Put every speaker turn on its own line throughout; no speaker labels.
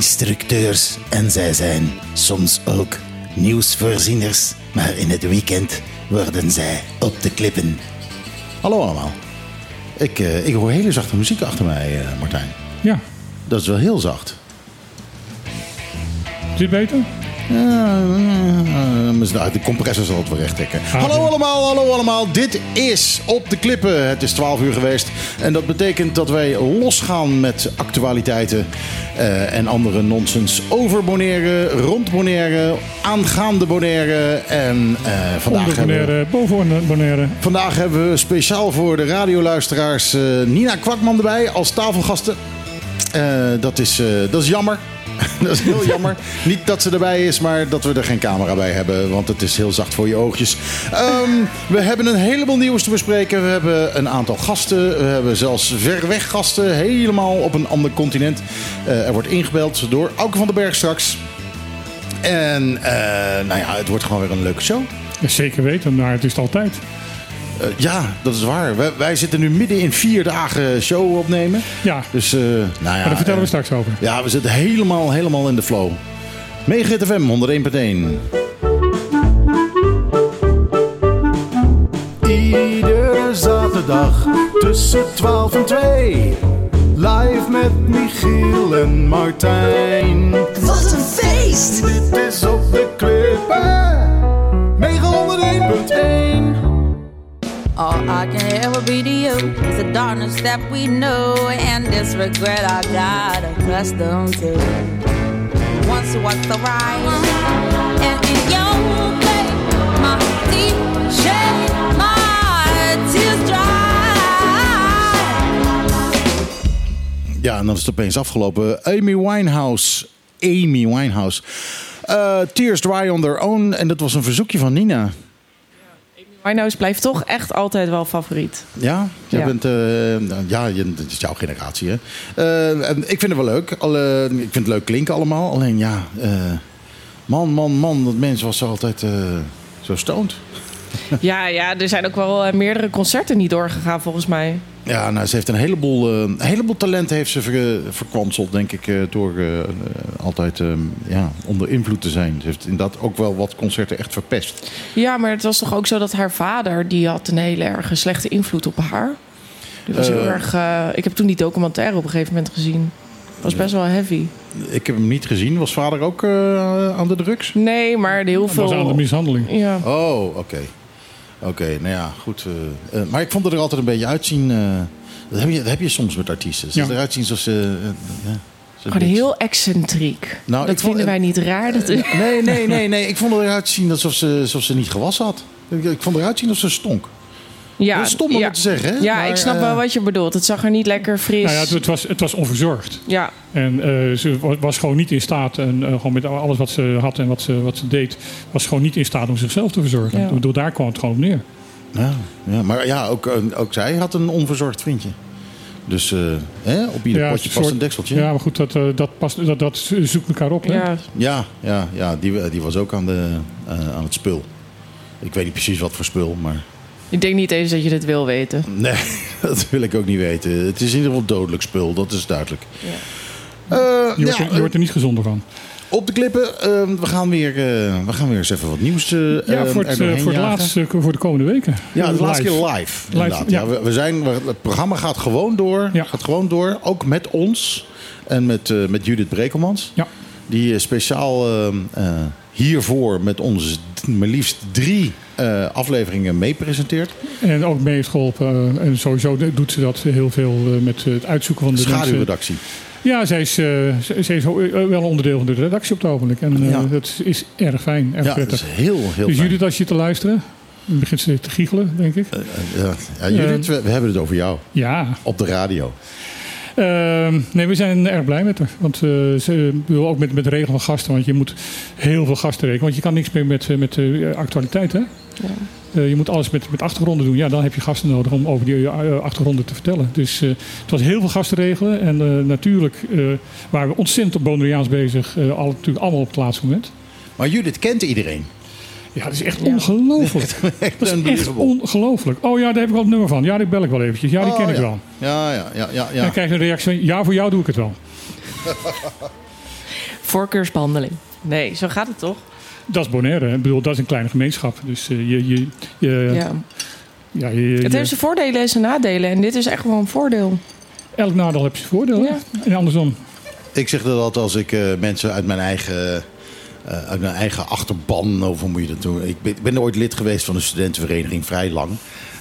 zij duikinstructeurs en zij zijn soms ook nieuwsvoorzieners. Maar in het weekend worden zij op de klippen. Hallo allemaal. Ik, eh, ik hoor hele zachte muziek achter mij, eh, Martijn.
Ja,
Dat is wel heel zacht.
is dit beter?
Ja, de compressor zal het wel recht trekken. Hallo allemaal, hallo allemaal. Dit is Op de Klippen. Het is 12 uur geweest. En dat betekent dat wij losgaan met actualiteiten eh, en andere nonsens over Bonaire, rond Bonaire, aangaande Bonaire. En eh, vandaag
Onder
hebben we...
Boven Bonaire.
Vandaag hebben we speciaal voor de radioluisteraars eh, Nina Kwakman erbij als tafelgasten. Dat, is, dat is jammer. dat is heel jammer. Niet dat ze erbij is, maar dat we er geen camera bij hebben. Want het is heel zacht voor je oogjes. Ehm, we hebben een heleboel nieuws te bespreken. We hebben een aantal gasten. We hebben zelfs ver weg gasten. Helemaal op een ander continent. Eh, er wordt ingebeld door Auke van den Berg straks. En eh, nou ja, het wordt gewoon weer een leuke show.
Zeker weten, maar het is het altijd.
Eh, ja, dat is waar. Wij, wij zitten nu midden in vier dagen show opnemen.
Ja,
Dus, eh, nou ja.
maar daar vertellen we
eh,
straks over.
Ja, we zitten helemaal, helemaal in de flow. Megahit FM 101.1.
Ieder zaterdag tussen 12 en 2. Live met Michiel en Martijn.
Wat een feest!
Dit is op de klippen. Mega 101.1.
All I can ever be to you is the darkness that we know and this regret I got accustomed to. Once was the right, and in your play, my deep shed my tears dry.
Ja, en dan is het opeens afgelopen. Amy Winehouse. Amy Winehouse. Eh, Tears Dry on Their Own. En dat was een verzoekje van Nina.
Winehouse blijft toch echt altijd wel favoriet.
Ja, jij
Ja.
bent, eh, ja, je, dat is jouw generatie, hè? Eh, en ik vind het wel leuk. Alle, ik vind het leuk klinken allemaal. Alleen ja, eh, man, man, man, dat mens was altijd eh, zo stoned.
Ja, ja, er zijn ook wel eh, meerdere concerten niet doorgegaan volgens mij.
Ja, nou, ze heeft een heleboel, eh, een heleboel talent heeft ze ver, verkwanseld, denk ik, eh, door eh, eh, altijd eh, ja, onder invloed te zijn. Ze heeft inderdaad ook wel wat concerten echt verpest.
Ja, maar het was toch ook zo dat haar vader... die had een hele erg slechte invloed op haar. Die was heel
Eh.
erg... eh, ik heb toen die documentaire op een gegeven moment gezien. was best wel heavy.
Ik heb hem niet gezien. Was vader ook eh, aan de drugs?
Nee, maar heel
Dat was aan de
veel...
mishandeling.
Ja.
Oh, oké. Oké, nou ja, goed. eh, eh, maar ik vond het er altijd een beetje uitzien. eh, dat, heb je, dat heb je soms met artiesten. Ze
Ja.
eruit zien zoals ze... eh,
Gewoon heel excentriek.
Nou,
dat
vond-
vinden wij niet raar. Dat,
Nee, nee, nee, nee. Ik vond het eruit zien alsof ze, alsof ze niet gewassen had. Ik, ik vond eruit zien alsof ze stonk.
Ja,
dat is stom om
ja.
te zeggen, hè?
Ja,
Maar,
ik snap
eh,
wel wat je bedoelt. Het zag er niet lekker fris.
Nou ja, het, het was, het was onverzorgd.
ja.
En eh, ze wa- was gewoon niet in staat, en, eh, gewoon met alles wat ze had en wat ze, wat ze deed, was gewoon niet in staat om zichzelf te verzorgen.
Ja.
Door daar kwam het gewoon op neer.
Ja, ja, maar ja, ook, eh, ook zij had een onverzorgd vriendje. Dus eh, hè, op ieder
Ja,
potje
een
past
soort-
een dekseltje.
Ja, maar goed, dat, eh, dat, past, dat, dat zoekt elkaar op. Hè?
ja.
Ja, ja, ja die, die was ook aan, de, eh, aan het spul. Ik weet niet precies wat voor spul, maar...
Ik denk niet eens dat je dit wil weten.
Nee, dat wil ik ook niet weten. Het is in ieder geval dodelijk spul, dat is duidelijk. Eh,
Je, wordt
ja,
er, je wordt er niet gezonder van.
op de klippen, eh, we, gaan weer, eh, we gaan weer eens even wat nieuws eh
Ja,
eh,
voor, het, eh, voor, het laatste, voor de komende weken.
Ja, de laatste
Live.
keer live. inderdaad.
ja.
Ja, we, we zijn, we- het programma gaat gewoon door.
Ja.
Gaat gewoon door. Ook met ons. En met, eh, met Judith Brekelmans.
Ja.
Die eh, speciaal eh, eh, hiervoor met ons maar liefst drie eh, afleveringen mee presenteert.
En ook mee heeft geholpen. eh, en sowieso doet ze dat heel veel eh, met het uitzoeken van de.
Schaduwredactie.
Ja, zij is, ze ze is wel onderdeel van de redactie op het ogenblik. En
Ja.
dat is erg fijn, erg
Ja, dat is heel, heel
dus
fijn.
Judith, als je te luisteren, dan begint ze te giechelen, denk ik.
Ja, ja, Judith, we, we hebben het over jou.
Ja,
Op de radio.
Ehm, nee, we zijn erg blij met haar. Want eh, ze wil ook met, met de regel van gasten. Want je moet heel veel gasten rekenen. Want je kan niks meer met, eh, met eh, actualiteit, hè? Eh, je moet alles met, met achtergronden doen. Ja, dan heb je gasten nodig om over die achtergronden te vertellen. Dus eh, het was heel veel gasten regelen. En eh, natuurlijk eh, waren we ontzettend op Bonaireaans bezig. eh, al, natuurlijk allemaal op het laatste moment.
Maar Judith kent iedereen.
Ja, dat is echt ongelooflijk.
Echt
Dat is echt ongelooflijk. Oh ja, daar heb ik wel het nummer van. Ja, die bel ik wel eventjes. Ja, die
Oh,
ken ik wel.
Ja, ja, ja, ja.
Dan krijg je een reactie van, ja, voor jou doe ik het wel.
Voorkeursbehandeling. Nee, zo gaat het toch?
Dat is Bonaire. hè. Ik bedoel, dat is een kleine gemeenschap. Dus eh, je, je, je,
Ja.
ja, je, je-
Het heeft zijn voordelen en zijn nadelen. En dit is echt wel een voordeel.
elk nadeel heb je zijn voordeel.
Ja.
En andersom.
Ik zeg dat altijd als ik eh, mensen uit mijn eigen, eh, uit mijn eigen achterban, of hoe moet je dat doen? Ik ben, ben ooit lid geweest van de studentenvereniging, vrij lang.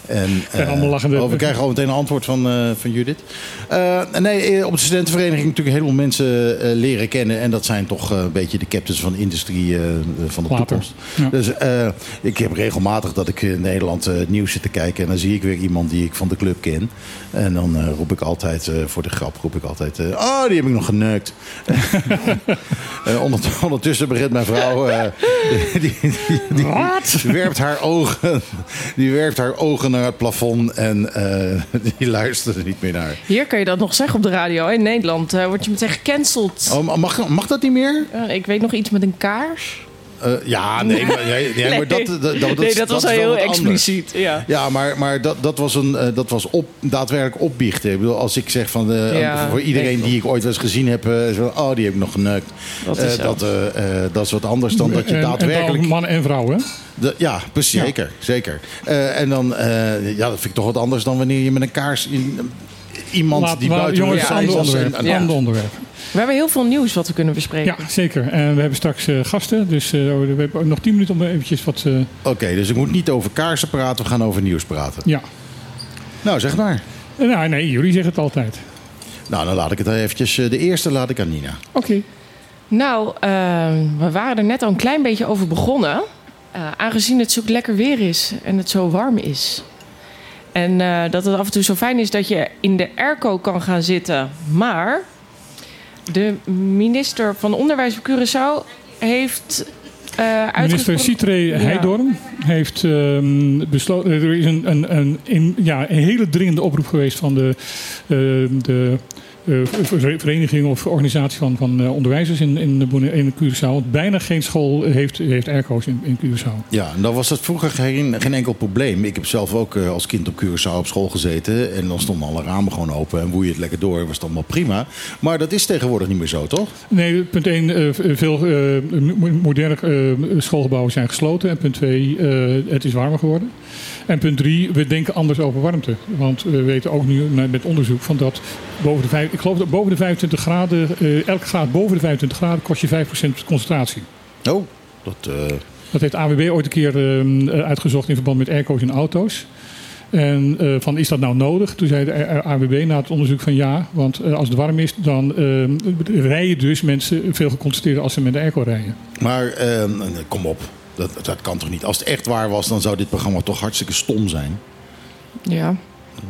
En, oh, we krijgen al meteen een antwoord van, eh, van Judith. Eh, nee, op de studentenvereniging natuurlijk een heleboel mensen leren kennen. En dat zijn toch een beetje de captains van de industrie van de
Later.
toekomst.
Ja.
Dus ik heb regelmatig dat ik in Nederland het nieuws zit te kijken. En dan zie ik weer iemand die ik van de club ken. En dan roep ik altijd, voor de grap, roep ik altijd... oh, die heb ik nog geneukt. Ondert- ondertussen begint mijn vrouw... die, die, die, die werpt haar ogen, die werpt haar ogen naar het plafond. En eh, die luistert er niet meer naar.
Hier kan je dat nog zeggen op de radio. In Nederland eh, word je meteen gecanceld.
Oh, mag, mag dat niet meer?
Eh, ik weet nog iets met een kaars.
Eh, ja, nee, maar, nee, nee, maar dat, dat, dat,
nee, dat was
is
wel
wel
heel expliciet. Ja.
Ja, maar, maar dat, dat was, een, eh, dat was op, daadwerkelijk opbiechten. Ik bedoel, als ik zeg van eh,
Ja,
voor iedereen
nee.
die ik ooit wel eens gezien heb, eh, zo, oh, die heb ik nog geneukt.
Dat
Eh,
is
dat, eh, eh, dat is wat anders dan dat je
En-
daadwerkelijk.
mannen en vrouwen. hè?
De- ja, precies,
Ja.
zeker. zeker. Eh, en dan, eh, ja, dat vind ik toch wat anders dan wanneer je met een kaars in, iemand
Laat,
die buiten
jongens,
de
een ander onderwerp.
en-
Een
Ja.
ander onderwerp.
We hebben heel veel nieuws wat we kunnen bespreken.
Ja, zeker. En we hebben straks eh, gasten. Dus eh, we hebben ook nog 10 minuten om eventjes wat... eh,
Oké, dus ik moet niet over kaarsen praten, we gaan over nieuws praten.
ja.
Nou, zeg maar.
Nou, nee, jullie zeggen het altijd.
Nou, dan laat ik het eventjes. eh, De eerste laat ik aan Nina.
Oké.
Nou, eh, we waren er net al een klein beetje over begonnen. Eh, aangezien het zo lekker weer is en het zo warm is. En eh, dat het af en toe zo fijn is dat je in de airco kan gaan zitten. Maar de minister van Onderwijs van Curaçao heeft eh
Minister. Citre Heidorn heeft ehm, besloten. Er is een, een, een, ja, een hele dringende oproep geweest van de, ehm, de vereniging of organisatie van, van eh, onderwijzers in, in, de, Bonaire- in Curaçao. Want bijna geen school heeft, heeft airco's in, in Curaçao.
Ja, en dan was dat vroeger geen, geen enkel probleem. Ik heb zelf ook eh, als kind op Curaçao op school gezeten. En dan stonden alle ramen gewoon open. En woei het lekker door, was het allemaal prima. Maar dat is tegenwoordig niet meer zo, toch?
Nee, punt 1, veel eh, mo- moderne eh, schoolgebouwen zijn gesloten. En punt 2, het is warmer geworden. En punt 3, we denken anders over warmte. Want we weten ook nu met onderzoek van dat boven de, vijf, ik geloof dat boven de 25 graden, elke graad boven de 25 graden kost je 5% concentratie.
Oh, dat... eh,
Dat heeft AWB ooit een keer eh, uitgezocht in verband met airco's in auto's. En van is dat nou nodig? Toen zei de AWB na het onderzoek van ja, want als het warm is, dan eh, rijden dus mensen veel geconcentreerder als ze met de airco rijden.
maar eh, kom op. Dat, dat kan toch niet? Als het echt waar was, dan zou dit programma toch hartstikke stom zijn.
Ja.
Dan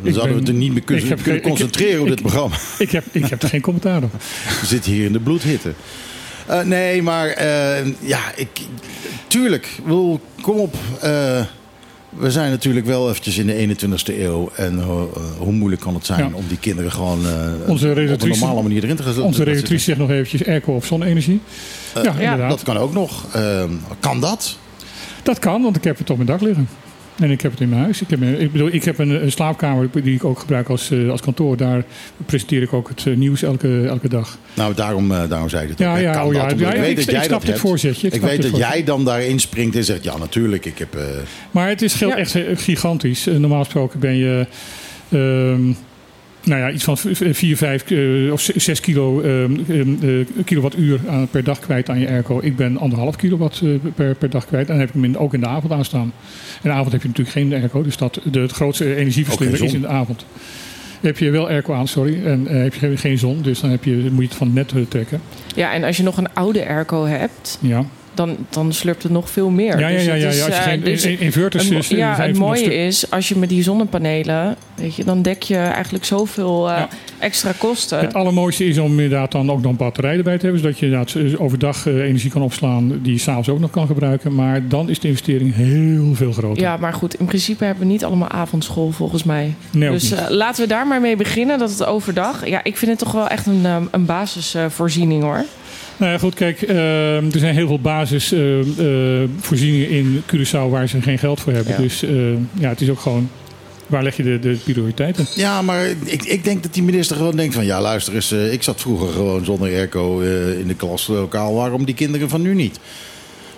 Ik
zouden we het er niet meer kunnen,
heb heb-
concentreren op
ik-
dit programma.
Ik heb, ik heb er geen commentaar op.
We zitten hier in de bloedhitte. Eh, nee, maar eh, ja, ik, tuurlijk. Kom op. eh, we zijn natuurlijk wel eventjes in de 21ste eeuw. En hoe moeilijk kan het zijn
Ja.
om die kinderen gewoon eh,
Onze
op een normale manier erin te gaan
Onze redactrice zegt nog eventjes airco of zonne-energie. ja,
ja,
inderdaad.
Dat kan ook nog. Kan dat?
Dat kan, want ik heb het op mijn dak liggen. En ik heb het in mijn huis. Ik heb, een- ik bedoel, ik heb een, een slaapkamer die ik ook gebruik als, eh, als kantoor. Daar presenteer ik ook het eh, nieuws elke, elke dag.
Nou, daarom, eh, daarom zei ik het
Ja,
ook.
ja,
Kan
oh
dat?
ja. Ja,
ik weet
ik-
dat
ik
jij
snap
dat hebt.
voorzetje. Ik
weet dat jij dan daarin springt en zegt... Ja, natuurlijk. Ik heb...
Maar het is scheelt echt gigantisch. Normaal gesproken ben je ehm, nou ja, iets van 4, 5 of 6 kilo, eh, kilowattuur aan, per dag kwijt aan je airco. Ik ben anderhalf kilowatt eh, per, per dag kwijt. En dan heb ik hem in- ook in de avond aanstaan. In de avond heb je natuurlijk geen airco. Dus dat, de, het grootste energieverslinder is in de avond. Heb je wel airco aan, sorry. En eh, heb je geen- zon. Dus dan heb je, moet je het van het net eh, trekken.
ja, en als je nog een oude airco hebt,
Ja,
dan, dan slurpt het nog veel meer.
ja, ja,
Dus
ja,
het
ja, ja. Als je
eh,
geen
dus
inverters
een ja, het mooie is, als je met die zonnepanelen, weet je, dan dek je eigenlijk zoveel eh,
Ja.
extra kosten.
Het allermooiste is om inderdaad dan ook nog batterijen erbij te hebben. Zodat je inderdaad eh, overdag energie kan opslaan die je s'avonds ook nog kan gebruiken. Maar dan is de investering heel veel groter.
Ja, maar goed, in principe hebben we niet allemaal avondschool volgens mij.
Nee,
dus laten we daar maar mee beginnen, dat het overdag. Ja, ik vind het toch wel echt een, een basisvoorziening hoor.
Nou ja, goed, kijk, eh, er zijn heel veel basisvoorzieningen in Curaçao waar ze geen geld voor hebben.
Ja.
Dus ja, het is ook gewoon waar leg je de, de prioriteiten?
Ja, maar ik, ik denk dat die minister gewoon denkt van... ja, luister eens, eh, ik zat vroeger gewoon zonder airco eh, in de klaslokaal. Waarom die kinderen van nu niet?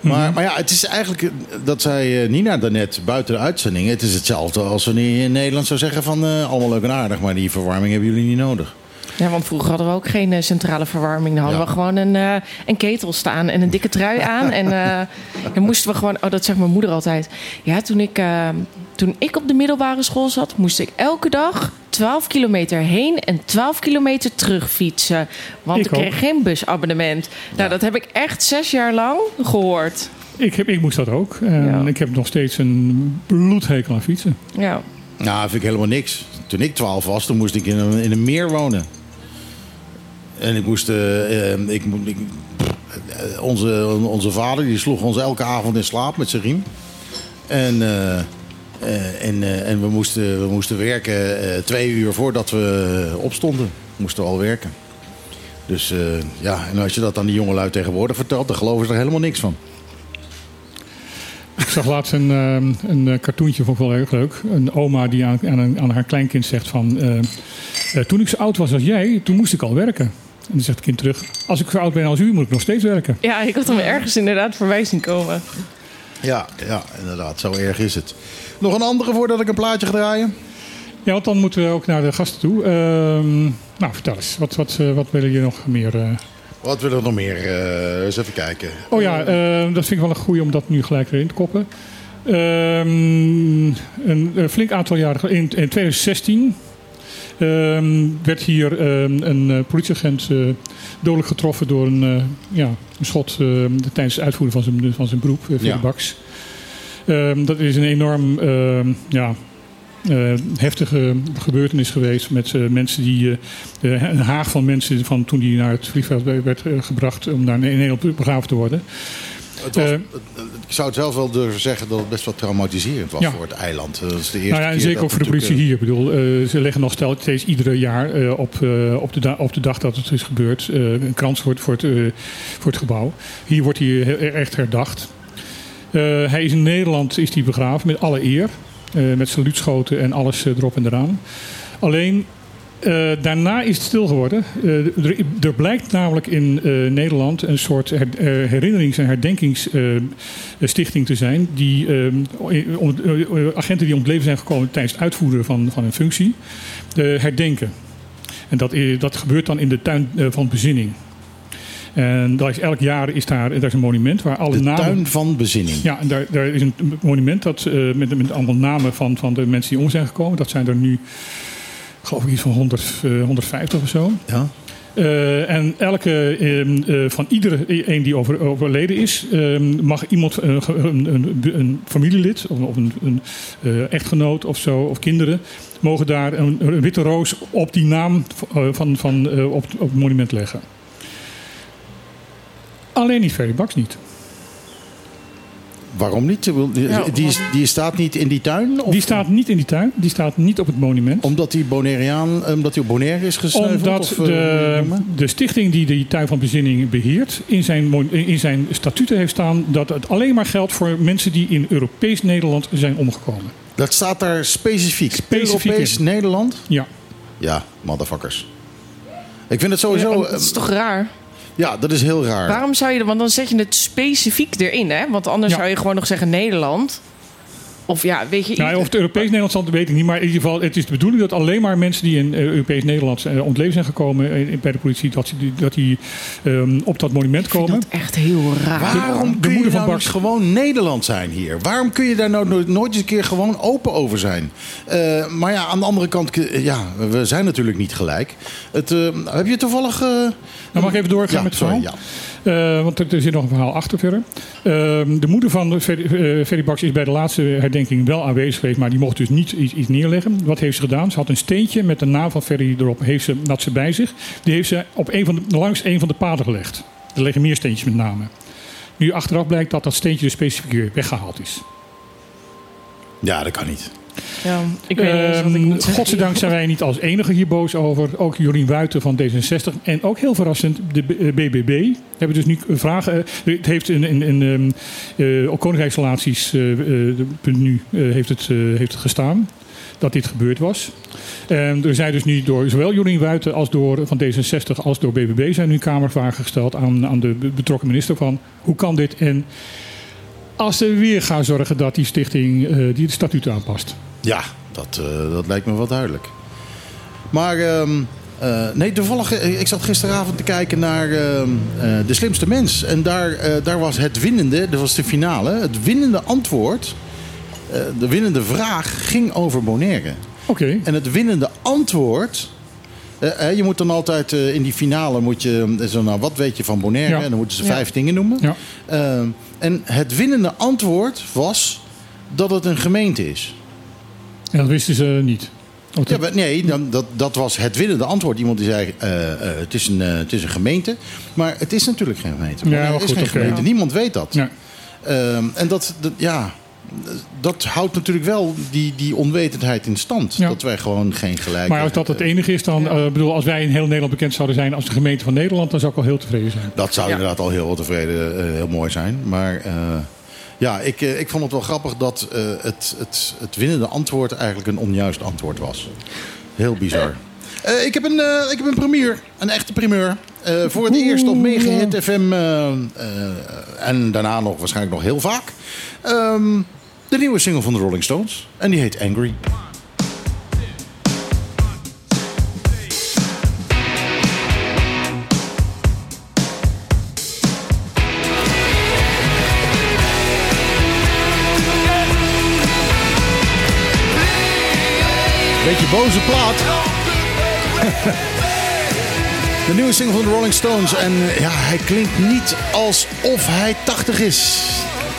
Maar, maar ja, het is eigenlijk, dat zei eh, Nina daarnet buiten de uitzending... het is hetzelfde als wanneer je in Nederland zou zeggen van... allemaal leuk en aardig, maar die verwarming hebben jullie niet nodig.
Ja, want vroeger hadden we ook geen eh, centrale verwarming. Dan hadden
Ja.
we gewoon een, eh, een ketel staan en een dikke trui aan. En eh, dan moesten we gewoon... Oh, dat zegt mijn moeder altijd. Ja, toen ik, eh, toen ik op de middelbare school zat... moest ik elke dag 12 kilometer heen en 12 kilometer terug fietsen. Want
Ik
ik, kreeg
ook.
geen busabonnement. Nou, dat heb ik echt zes jaar lang gehoord.
Ik, heb, ik moest dat ook. En
Ja.
ik heb nog steeds een bloedhekel aan fietsen.
Ja.
Nou, vind ik helemaal niks. Toen ik 12 was, toen moest ik in een, in een meer wonen. En ik moest... eh, eh, ik, eh, onze, onze vader die sloeg ons elke avond in slaap met zijn riem. En, en, en we, moesten, we moesten werken twee uur voordat we opstonden. Moesten al werken. Dus ja, en als je dat aan die jongelui tegenwoordig vertelt... dan geloven ze er helemaal niks van.
Ik zag laatst een, ehm, een cartoontje, vond ik wel erg leuk. Een oma die aan, aan, aan haar kleinkind zegt van... toen ik zo oud was als jij, toen moest ik al werken. En dan zegt het kind terug... Als ik zo oud ben als u, moet ik nog steeds werken.
ja, ik had hem ergens inderdaad voorbij zien komen.
Ja, ja, inderdaad. Zo erg is het. Nog een andere voordat ik een plaatje ga draaien?
Ja, want dan moeten we ook naar de gasten toe. Ehm, nou, vertel eens. Wat, wat, eh, wat willen je nog meer... eh?
Wat willen we nog meer? Eh, eens even kijken.
Oh ja, eh, dat vind ik wel een goeie om dat nu gelijk erin te koppen. Ehm, een, een flink aantal jaren in, in 2016, ehm, werd hier ehm, een eh, politieagent eh, dodelijk getroffen door een, eh, ja, een schot ehm, tijdens het uitvoeren van zijn, van zijn beroep,
Ja.
Baks. Dat is een enorm ja, heftige gebeurtenis geweest met mensen die. een haag van mensen van toen die naar het vliegveld werd gebracht om daar in Nederland begraven te worden.
Het was,
Eh,
ik zou het zelf wel durven zeggen dat het best wel traumatiserend was
Ja.
voor het eiland. Dat is de eerste
Nou ja, en zeker ook voor de politie hier. Ik bedoel, eh, ze leggen nog steeds iedere jaar eh, op, op, de op de dag dat het is gebeurd een krans voor het, voor, het, voor het gebouw. Hier wordt hij echt herdacht. Hij is in Nederland is hij begraven met alle eer. met saluutschoten en alles erop en eraan. Alleen eh, daarna is het stil geworden. Eh, er, er blijkt namelijk in eh, Nederland een soort her, herinnerings- en herdenkingsstichting te zijn. Die om, agenten die om het leven zijn gekomen tijdens het uitvoeren van, van hun functie herdenken. En dat, dat gebeurt dan in de tuin van bezinning. En daar is, elk jaar is daar, daar is een monument waar alle
de
namen.
tuin van bezinning.
Ja, en daar, daar is een monument dat, met, met allemaal namen van, van de mensen die om zijn gekomen. Dat zijn er nu, geloof ik, iets van 100, eh, 150 of zo.
Ja.
Eh, en elke ehm, eh, van iedere een die over, overleden is, ehm, mag iemand, eh, een, een, een familielid of, of een, een eh, echtgenoot of zo, of kinderen, mogen daar een, witte roos op die naam eh, van, van, eh, op, op het monument leggen. Alleen niet Ferry Baks niet.
Waarom niet? Die, die, die staat niet in die tuin? Of
Die staat niet in die tuin, die staat niet op het monument.
Omdat hij Bonaireaan, omdat hij op Bonaire is gesneuveld?
Omdat
of, eh,
de, de stichting die de tuin van bezinning beheert, in zijn, in zijn statuten heeft staan dat het alleen maar geldt voor mensen die in Europees Nederland zijn omgekomen.
Dat staat daar specifiek.
Specifiek
Europees
in.
Nederland?
Ja.
Ja, motherfuckers. Ik vind het sowieso...
Ja, dat is toch raar?
Ja, dat is heel raar.
Waarom zou je... Want dan zet je het specifiek erin, hè? Want anders
Ja.
zou je gewoon nog zeggen Nederland. Of ja, weet je...
Nou, of het Europees Nederland zal, weet ik niet. Maar in ieder geval, het is de bedoeling dat alleen maar mensen die in eh, Europees Nederland eh, om het leven zijn gekomen eh, bij de politie, dat, ze die, dat die ehm, op dat monument
ik vind
komen.
dat echt heel raar.
Waarom
de
kun je
moeder van
nou niet gewoon Nederland zijn hier? Waarom kun je daar nou nooit, nooit eens een keer gewoon open over zijn? Eh, maar ja, aan de andere kant, ja, we zijn natuurlijk niet gelijk. Het, heb je toevallig... eh,
Nou, mag ik even doorgaan
ja,
met
sorry,
verhaal?
ja.
Eh, want er, zit nog een verhaal achter verder. Ehm, de moeder van Ferry, eh, is bij de laatste herdenking wel aanwezig geweest, maar die mocht dus niet iets, neerleggen. Wat heeft ze gedaan? Ze had een steentje met de naam van Ferry erop, heeft ze, had ze bij zich. Die heeft ze op een van langs een van de paden gelegd. Er liggen meer steentjes met namen. Nu achteraf blijkt dat dat steentje dus specifiek weggehaald is.
Ja, dat kan niet.
Ja, ik weet niet eens wat ik
Ehm,
moet
godzijdank zijn wij niet als enige hier boos over. Ook Jorien Wuiten van D66 en ook heel verrassend de B- eh, BBB. Hebben dus nu vragen. eh, Het heeft in, in, in ehm, eh, op Koninkrijksrelaties eh, eh, punt nu eh, heeft, het, eh, heeft het gestaan. dat dit gebeurd was. En er zijn dus nu door zowel Jorien Wuiten als door van D66 als door BBB zijn nu kamervragen gesteld aan, aan de betrokken minister van hoe kan dit en als ze weer gaan zorgen dat die stichting uh, die het statuut aanpast.
Ja, dat, uh, dat lijkt me wel duidelijk. Maar um, uh, nee, toevallig, ik zat gisteravond te kijken naar ehm, De Slimste Mens. En daar, daar was het winnende, dat was de finale, het winnende antwoord, de winnende vraag ging over Bonaire.
Oké.
En het winnende antwoord je moet dan altijd in die finale moet je zo nou wat weet je van Bonaire ja. en dan moeten ze vijf ja. dingen noemen.
Ja.
Uh, en het winnende antwoord was dat het een gemeente is.
En dat wisten ze niet.
Ja, maar nee, dan, dat, dat was het winnende antwoord. Iemand die zei: het, is een, het is een gemeente. Maar het is natuurlijk geen gemeente.
Ja,
het is
goed,
geen
okay.
gemeente. Niemand weet dat.
Ja.
Ehm, en dat, dat, ja, dat houdt natuurlijk wel die, die onwetendheid in stand.
Ja.
Dat wij gewoon geen gelijk
Maar als dat het enige is, dan uh, bedoel, als wij in heel Nederland bekend zouden zijn als de gemeente van Nederland, dan zou ik al heel tevreden zijn.
Dat zou
Ja.
inderdaad al heel tevreden, uh, heel mooi zijn. Maar uh, ja, ik, ik vond het wel grappig dat het, het, het winnende antwoord eigenlijk een onjuist antwoord was. Heel bizar. ik, heb een, ik heb een primeur, een echte primeur. voor het eerst op Megahit FM en daarna nog waarschijnlijk nog heel vaak. Um, de nieuwe single van de Rolling Stones. En die heet Angry. Beetje boze plaat. De nieuwe single van de Rolling Stones. En ja, hij klinkt niet alsof hij 80 is.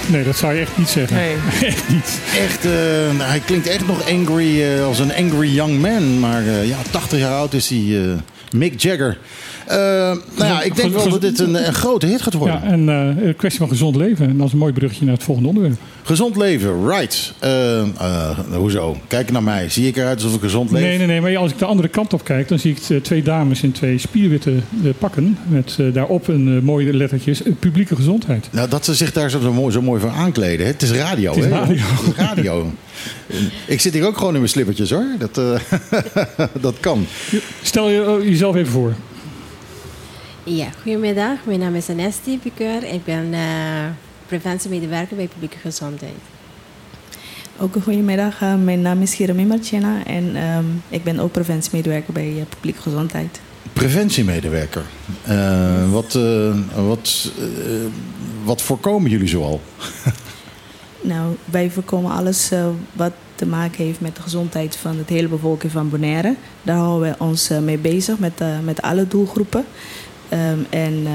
Nee, dat zou je echt niet zeggen.
Nee.
echt niet.
Echt, uh, hij klinkt echt nog angry uh, als een angry young man. Maar uh, ja, 80 jaar oud is hij. Mick Jagger. nou ja, ik denk wel dat dit een, een grote hit gaat worden.
Ja, en een kwestie van gezond leven. En dat is een mooi bruggetje naar het volgende onderwerp.
Gezond leven, right. hoezo? Kijk naar mij. Zie ik eruit alsof ik gezond leef?
Nee, nee, nee. Maar als ik de andere kant op kijk, dan zie ik twee dames in twee spierwitte pakken. Met daarop een mooie lettertjes. publieke gezondheid.
Nou, dat ze zich daar zo mooi, zo mooi voor aankleden. Hè? Het is radio,
Het is
hè?
radio.
Het is radio. ik zit hier ook gewoon in mijn slippertjes, hoor. Dat, dat kan.
Stel je jezelf even voor.
Ja, goedemiddag. Mijn naam is Anesti Piqueur. Ik ben uh, preventiemedewerker bij publieke gezondheid.
Ook een goedemiddag. Uh, mijn naam is Jeremy Marchena en um, ik ben ook preventiemedewerker bij uh, publieke gezondheid.
Preventiemedewerker. Uh, wat, wat, wat voorkomen jullie zoal?
nou, wij voorkomen alles wat te maken heeft met de gezondheid van de hele bevolking van Bonaire. Daar houden we ons mee bezig met, met alle doelgroepen. Um, en uh,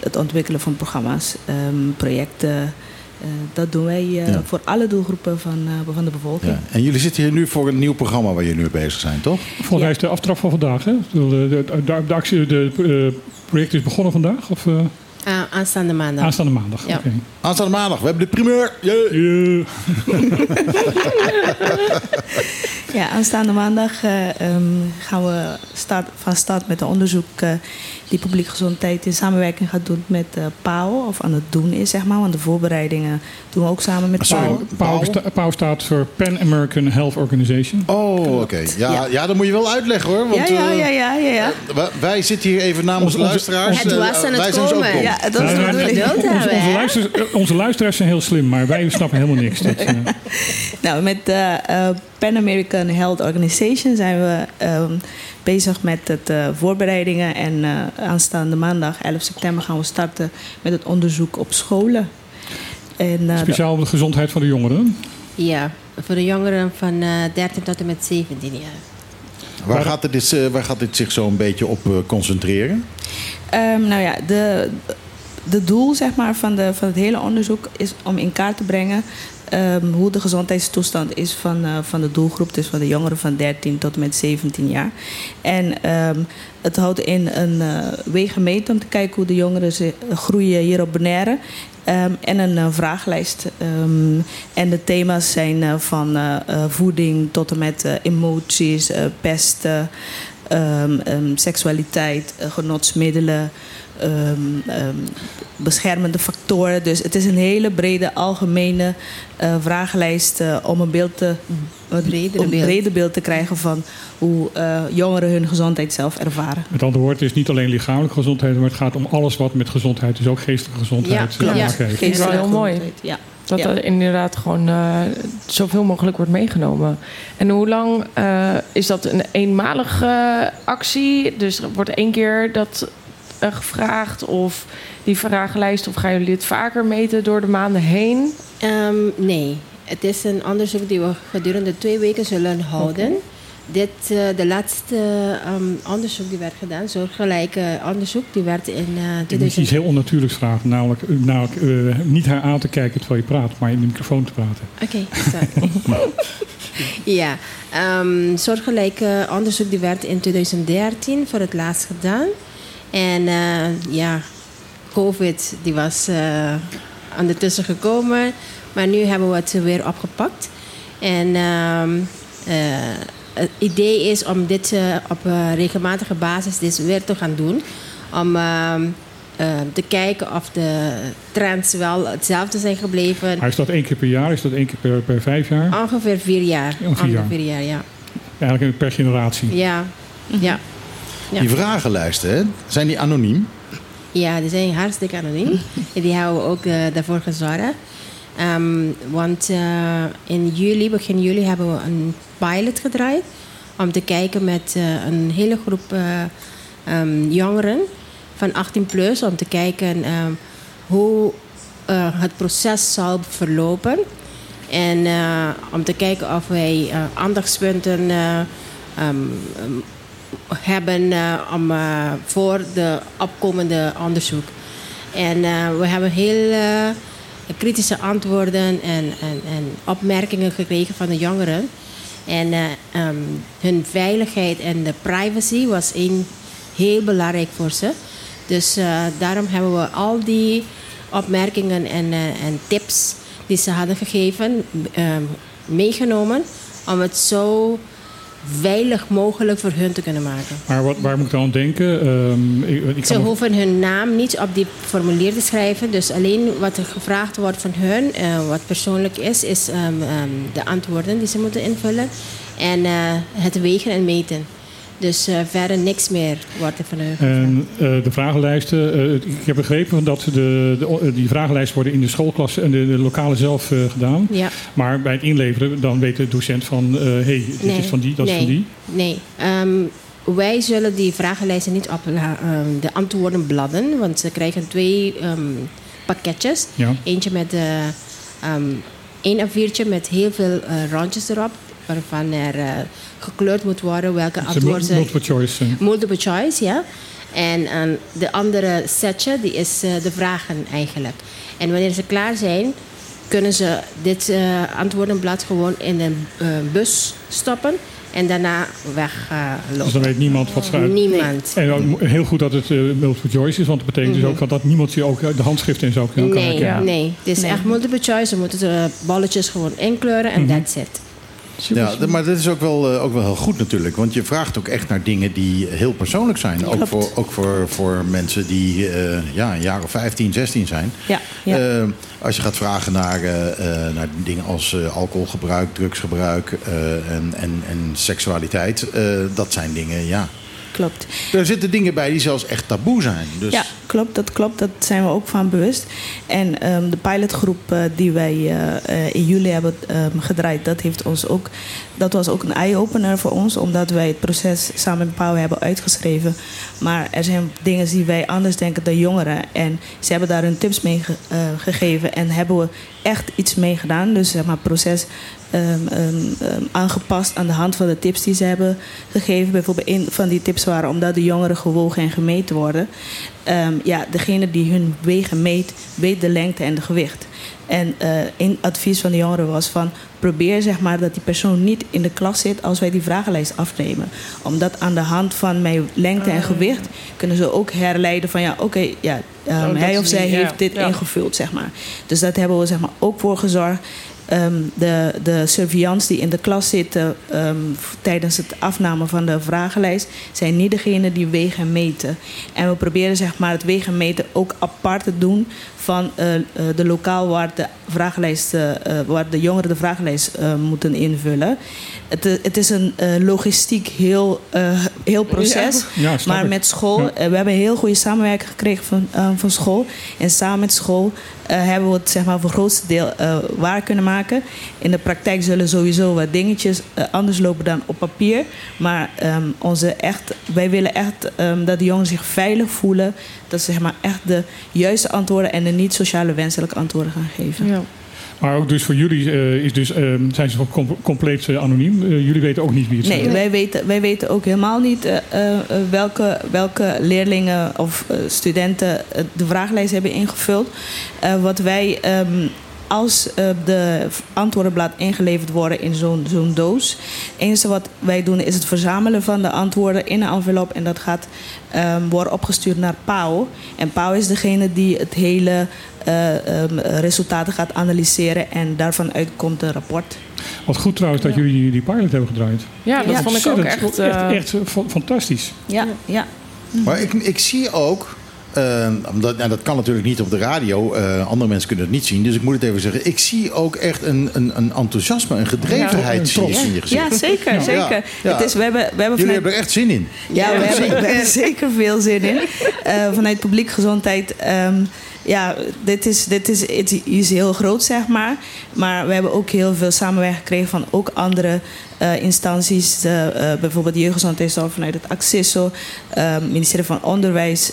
het ontwikkelen van programma's, um, projecten. Uh, dat doen wij uh, ja. voor alle doelgroepen van, van de bevolking.
Ja. En jullie zitten hier nu voor een nieuw programma waar jullie nu bezig zijn, toch?
Volgens mij is de aftrap van vandaag. Hè? De, de, de, de actie, de project is begonnen vandaag? Of,
Uh, aanstaande maandag.
Aanstaande maandag,
ja.
Okay.
Aanstaande maandag, we hebben de primeur. Yeah.
Yeah.
ja, aanstaande maandag uh, um, gaan we start, van start met een onderzoek uh, die publieke gezondheid in samenwerking gaat doen met uh, PAO, of aan het doen is, zeg maar. Want de voorbereidingen doen we ook samen met
Sorry,
PAO.
PAO, sta, PAO staat voor Pan American Health Organization.
Oh, oké. Okay. Ja, ja. ja, dat moet je wel uitleggen hoor. Want,
ja, ja, ja, ja, ja, ja.
wij, wij zitten hier even namens de luisteraars.
Het was aan het
wij zijn
komen.
Ook
ja, dat is
Nou, nou, onze, onze, luisteraars, onze luisteraars zijn heel slim, maar wij snappen helemaal niks. Dat, uh...
Nou, met de uh, Pan American Health Organization zijn we um, bezig met het uh, voorbereidingen. En uh, aanstaande maandag, 11 september, gaan we starten met het onderzoek op scholen. En, uh,
Speciaal om de gezondheid van de jongeren?
Ja, voor de jongeren van 13 tot en met 17 jaar.
Waar gaat, dit, uh, waar gaat dit zich zo een beetje op concentreren?
Um, nou ja, de, de doel zeg maar, van, de, van het hele onderzoek is om in kaart te brengen um, hoe de gezondheidstoestand is van, uh, van de doelgroep, dus van de jongeren van 13 tot en met 17 jaar. En um, het houdt in een uh, wegenmeet om te kijken hoe de jongeren ze, groeien hier op Bonaire. Um, en een vragenlijst. Um, en de thema's zijn van voeding tot en met emoties, pesten, seksualiteit, genotsmiddelen, ehm, ehm, beschermende factoren. Dus het is een hele brede, algemene eh, vragenlijst eh, om een beeld te, een
beeld.
breder beeld te krijgen van hoe eh, jongeren hun gezondheid zelf ervaren.
Met andere woorden, het is niet alleen lichamelijke gezondheid, maar het gaat om alles wat met gezondheid, dus ook geestelijke gezondheid,
Ja,
te maken heeft.
Vind ik wel heel mooi.
Ja.
Dat
Ja.
er inderdaad gewoon eh, zoveel mogelijk wordt meegenomen. En hoe lang eh, is dat een eenmalige actie? Dus er wordt één keer dat eh, gevraagd of die vragenlijst... of gaan jullie dit vaker meten door de maanden heen?
Ehm, nee, het is een onderzoek die we gedurende twee weken zullen houden. Dit, eh, de laatste ehm, onderzoek die werd gedaan, soortgelijke onderzoek, die werd in eh
Ik moet je
2000...
iets heel onnatuurlijks vragen, namelijk, namelijk eh, niet haar aan te kijken terwijl je praat, maar in de microfoon te praten.
Oké, sorry. ja, ehm soortgelijke onderzoek die werd in 2013 voor het laatst gedaan. En eh, ja, COVID die was eh aan de tussen gekomen. Maar nu hebben we het weer opgepakt. En ehm, eh, het idee is om dit op regelmatige basis dit weer te gaan doen. Om ehm, eh, te kijken of de trends wel hetzelfde zijn gebleven.
Maar is dat één keer per jaar? Is dat één keer per, per vijf jaar?
Ongeveer vier jaar.
Vier jaar.
Ongeveer vier jaar, ja.
Eigenlijk per generatie.
Ja, ja. Ja.
Die vragenlijsten, hè, zijn die anoniem?
ja die zijn hartstikke anoniem. en die hebben we ook eh, daarvoor gezorgd. Ehm, want eh, in juli, begin juli, hebben we een pilot gedraaid. Om te kijken met eh, een hele groep eh, ehm, jongeren van 18 plus. Om te kijken ehm, hoe het proces zal verlopen. En om te kijken of wij aandachtspunten hebben eh, om, eh, voor de opkomende onderzoek. En eh, we hebben heel kritische antwoorden en, en, en opmerkingen gekregen van de jongeren. En eh, ehm, hun veiligheid en de privacy was heel belangrijk voor ze. Dus daarom hebben we al die opmerkingen en, en tips die ze hadden gegeven ehm, meegenomen om het zo veilig mogelijk voor hun te kunnen maken.
Maar wat, waar moet ik dan aan denken? Ehm, ik, ik
Ze hoeven hun naam niet op die formulier te schrijven. Dus alleen wat er gevraagd wordt van hun, eh, wat persoonlijk is, is ehm, ehm, de antwoorden die ze moeten invullen. En eh, het wegen en meten. Dus eh, verder niks meer wordt er van gevraagd.
En eh, de vragenlijsten, eh, ik heb begrepen dat de, de, die vragenlijsten worden in de schoolklasse en de, de lokale zelf gedaan.
Ja.
Maar bij het inleveren, dan weet de docent van, hé, hey, dit
Nee,
is van die, dat
nee,
is van die.
Nee, Ehm, wij zullen die vragenlijsten niet op ehm, de antwoordenbladden, want ze krijgen twee ehm, pakketjes.
Ja.
Eentje met ehm één A4'tje met heel veel randjes erop, waarvan er eh, gekleurd moet worden welke
Het is een
antwoorden.
multiple choice.
Multiple choice, ja. En ehm, de andere setje, die is eh, de vragen eigenlijk. En wanneer ze klaar zijn, kunnen ze dit eh, antwoordenblad gewoon in een eh, bus stoppen en daarna weglopen.
Dus dan weet niemand wat ze.
Niemand.
En ook heel goed dat het eh, multiple choice is, want dat betekent dus ook dat niemand je ook de handschrift en zo kan kan
Nee,
herkennen.
nee. Het is
Nee.
echt multiple choice. Ze moeten de balletjes gewoon inkleuren en that's it.
Ja, maar dat is ook wel, eh, ook wel heel goed natuurlijk. Want je vraagt ook echt naar dingen die heel persoonlijk zijn. Ook,
Klopt.
voor, ook voor, voor mensen die eh, ja, een jaar of 15, 16 zijn.
Ja, ja.
Eh, als je gaat vragen naar, naar dingen als alcoholgebruik, drugsgebruik en, en, en seksualiteit. dat zijn dingen, ja.
Klopt.
Er zitten dingen bij die zelfs echt taboe zijn. Dus
Ja, klopt, dat klopt. Dat zijn we ook van bewust. En ehm, de pilotgroep eh, die wij eh, eh, in juli hebben ehm, gedraaid, dat, heeft ons ook, dat was ook een eye-opener voor ons, omdat wij het proces samen met Pauw hebben uitgeschreven. Maar er zijn dingen die wij anders denken dan jongeren. En ze hebben daar hun tips mee ge- gegeven en hebben we echt iets mee gedaan. Dus zeg maar, het proces ehm, ehm, ehm, aangepast aan de hand van de tips die ze hebben gegeven. Bijvoorbeeld een van die tips waren omdat de jongeren gewogen en gemeten worden. Ja, degene die hun wegen meet, weet de lengte en de gewicht. En eh een advies van de jongeren was van probeer zeg maar dat die persoon niet in de klas zit als wij die vragenlijst afnemen. Omdat aan de hand van mijn lengte en gewicht kunnen ze ook herleiden van ja, oké, ja,
Oh,
hij of zij
ja,
heeft dit
ja.
ingevuld, zeg maar. Dus dat hebben we zeg maar ook voor gezorgd. Ehm, de, de surveillants die in de klas zitten ehm, f- tijdens het afnemen van de vragenlijst, zijn niet degene die wegen en meten. En we proberen zeg maar, het wegen en meten ook apart te doen van eh, eh, de lokaal waar de, vragenlijst, eh, eh, waar de jongeren de vragenlijst eh, moeten invullen. Het, het is een eh, logistiek heel, eh, heel proces.
Ja, ja, snap
maar
ik.
met school,
Ja.
we hebben heel goede samenwerking gekregen van, van school. En samen met school eh, hebben we het zeg maar, voor het grootste deel eh, waar kunnen maken. In de praktijk zullen sowieso wat dingetjes anders lopen dan op papier. Maar ehm, onze echt, wij willen echt ehm, dat de jongeren zich veilig voelen. Dat ze zeg maar, echt de juiste antwoorden en de niet sociale wenselijke antwoorden gaan geven.
Ja.
Maar ook dus voor jullie eh, is dus, eh, zijn ze com- compleet eh, anoniem. Eh, jullie weten ook niet wie het
Nee,
zijn.
wij weten, wij weten ook helemaal niet welke, welke leerlingen of studenten de vragenlijst hebben ingevuld. Wat wij, ehm, als de antwoordenblad ingeleverd worden in zo'n zo'n doos. Het enige wat wij doen is het verzamelen van de antwoorden in een envelop. En dat gaat ehm, worden opgestuurd naar PAO. En PAO is degene die het hele ehm, resultaten gaat analyseren. En daarvan uitkomt een rapport.
Wat goed trouwens dat jullie die, pilot hebben gedraaid.
Ja, dat
Ja.
vond ik ook echt... Eh,
echt, echt, eh, fa- fantastisch.
Ja, ja.
Maar ik, ik zie ook. Eh, omdat, nou, dat kan natuurlijk niet op de radio. eh, andere mensen kunnen het niet zien. Dus ik moet het even zeggen. Ik zie ook echt een, een, een enthousivanuit een gedrevenheid
Ja, trots.
in je gezicht.
Ja, zeker.
Ja.
zeker.
Ja.
Het is, we hebben, we hebben
Jullie
vanuit,
hebben er echt zin in.
ja, we hebben, hebben zeker veel zin in. Eh, vanuit publiek gezondheid. ehm, ja, dit is, dit is iets, heel groot, zeg maar. Maar we hebben ook heel veel samenwerking gekregen van ook andere eh, instanties. eh, eh, bijvoorbeeld de jeugdgezondheidszorg vanuit het Accesso, ministerie van Onderwijs,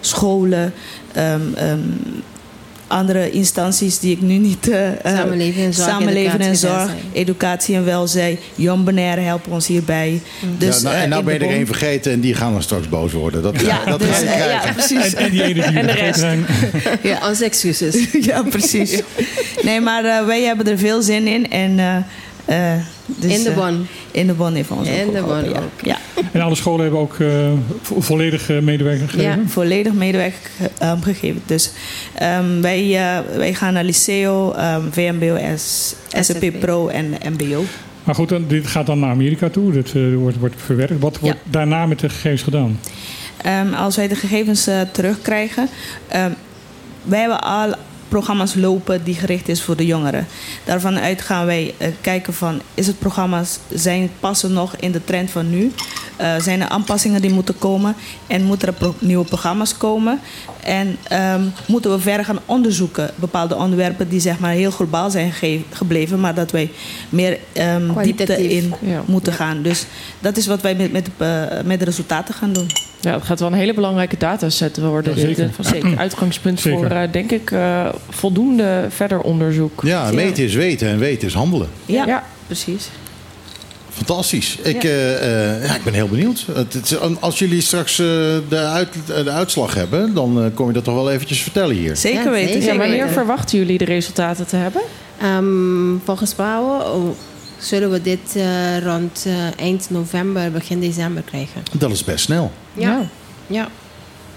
scholen. Andere instanties die ik nu niet... eh, eh,
Samenleven en zorg,
Samenleven en
educatie,
zorg,
welzijn.
educatie en welzijn. Jon Bonaire helpen ons hierbij. Dus,
ja, nou,
eh,
en nou ben je er één vergeten en die gaan dan straks boos worden. Dat,
Ja,
dat
dus,
ga je krijgen.
ja, precies.
En, en die ene die
En de rest.
zijn.
Ja, onze excuses.
ja, precies. Nee, maar wij hebben er veel zin in. En, eh, eh, dus,
In de
eh,
bon.
in de bon heeft ons
In
ook
de bon
ja.
ook.
Ja,
En alle scholen hebben ook eh, vo- volledig eh, medewerking gegeven.
Ja.
volledig medewerking ehm, gegeven. Dus ehm, wij, eh, wij gaan naar Liceo, ehm, VMBO-S, SCP
SCP.
Pro en MBO.
Maar goed, dan, dit gaat dan naar Amerika toe. Dat eh, wordt, wordt verwerkt. Wat wordt daarna met de gegevens gedaan?
Ehm, als wij de gegevens eh, terugkrijgen. ehm, wij hebben al programma's lopen die gericht is voor de jongeren. Daarvan uit gaan wij eh, kijken van is het programma's zijn passen nog in de trend van nu? Eh, zijn er aanpassingen die moeten komen en moeten er pro- nieuwe programma's komen? En ehm, moeten we verder gaan onderzoeken bepaalde onderwerpen die zeg maar heel globaal zijn ge- gebleven, maar dat wij meer ehm, diepte in
Ja.
moeten gaan. Dus dat is wat wij met, met, eh, met de resultaten gaan doen.
Ja, het gaat wel een hele belangrijke dataset worden.
Ja, zeker.
Dit, Zeker. Uitgangspunt
Zeker.
voor, eh, denk ik, eh, voldoende verder onderzoek.
Ja, meten is weten en weten is handelen.
Ja,
Ja.
precies.
Fantastisch. Ik, eh, eh, ja, ik ben heel benieuwd. Het, als jullie straks eh, de, uit, de uitslag hebben, dan eh, kom je dat toch wel eventjes vertellen hier.
Zeker
Ja,
weten.
zeker.
Ja,
zeker
wanneer verwachten jullie de resultaten te hebben?
Ehm, volgens oh, zullen we dit eh, rond eh, eind november, begin december krijgen.
Dat is best snel.
Ja. Ja.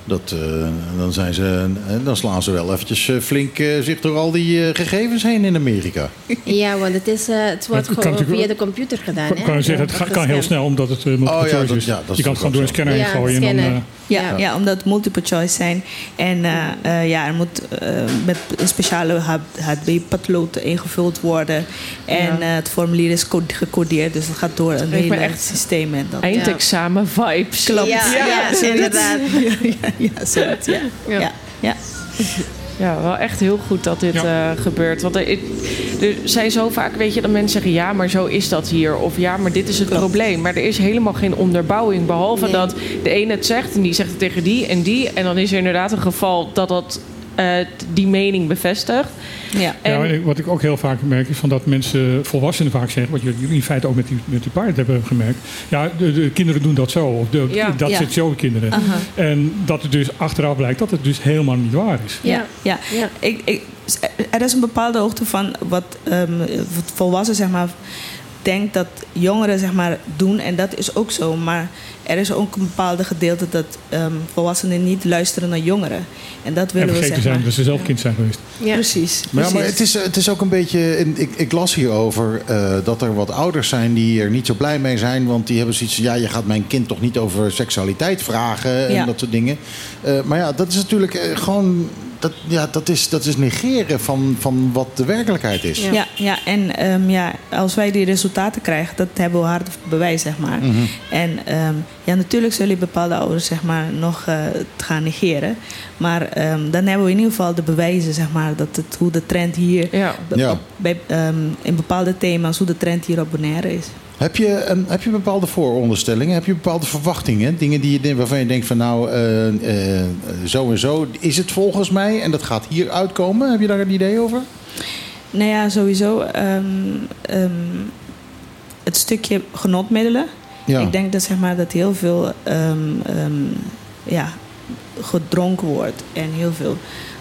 Dat, eh, dan, zijn ze, dan slaan ze wel eventjes flink eh, zich door al die eh, gegevens heen in Amerika.
ja, want het, is, het wordt gewoon via de computer gedaan.
Ik
hè?
kan je zeggen, het kan heel snel omdat het uh, multiple
Oh ja,
choice
dat-
is.
ja, dat is
je kan het gewoon door een scanner heen
Ja,
gooien. En dan,
scannen.
eh,
Ja,
Ja.
ja. omdat het multiple choice zijn. En eh, eh, ja, er moet eh, met een speciale HB-patlood ingevuld worden. En
Ja.
het formulier is co- gecodeerd, dus het gaat door een hele
echt
systeem. En dat,
Eindexamen vibes.
Klopt.
Ja, inderdaad.
ja, ja, ja, ja.
Wel echt heel goed dat dit
Ja.
eh, gebeurt. Want er, er zijn zo vaak, weet je, dat mensen zeggen... ja, maar zo is dat hier. Of ja, maar dit is het probleem. Maar er is helemaal geen onderbouwing. Behalve
Nee.
dat de ene het zegt en die zegt het tegen die en die. En dan is er inderdaad een geval dat dat die mening bevestigt.
Ja.
En-
Ja, en wat ik ook heel vaak merk is van dat mensen, volwassenen vaak zeggen, wat jullie in feite ook met die, met die paard hebben gemerkt. Ja, de, de kinderen doen dat zo. Of de,
Ja.
dat
Ja.
zit zo kinderen. En dat het dus achteraf blijkt dat het dus helemaal niet waar is.
Ja, ja.
Ja.
Ik, ik, er is een bepaalde hoogte van wat, ehm wat volwassenen zeg maar, denkt dat jongeren zeg maar, doen. En dat is ook zo. Maar er is ook een bepaalde gedeelte dat ehm, volwassenen niet luisteren naar jongeren. En dat
En
willen we
vergeten
zeg
zijn dat ze zelf kind zijn geweest.
Ja.
Precies.
Maar, ja, maar het, is, het is ook een beetje. Ik, ik las hierover eh dat er wat ouders zijn die er niet zo blij mee zijn. Want die hebben zoiets van: ja, je gaat mijn kind toch niet over seksualiteit vragen en
Ja.
dat soort dingen. Eh, maar ja, dat is natuurlijk eh, gewoon. Dat, ja, dat, is, dat is negeren van, van wat de werkelijkheid is.
Ja.
Ja, ja en ehm, ja, als wij die resultaten krijgen, dat hebben we hard bewijs, zeg maar.
Mhm.
En ehm, ja, natuurlijk zullen bepaalde ouders zeg maar, nog eh, het gaan negeren. Maar ehm, dan hebben we in ieder geval de bewijzen, zeg maar, dat het, hoe de trend hier,
Ja.
Ja.
bij, ehm, in bepaalde thema's, hoe de trend hier op Bonaire is.
Heb je, een, heb je bepaalde vooronderstellingen? Heb je bepaalde verwachtingen? Dingen die je, waarvan je denkt van nou, eh, zo en zo is het volgens mij en dat gaat hier uitkomen. Heb je daar een idee over?
Nou ja, sowieso ehm, ehm, het stukje genotmiddelen.
Ja.
Ik denk dat, zeg maar, dat heel veel ehm, ehm, ja, gedronken wordt en heel veel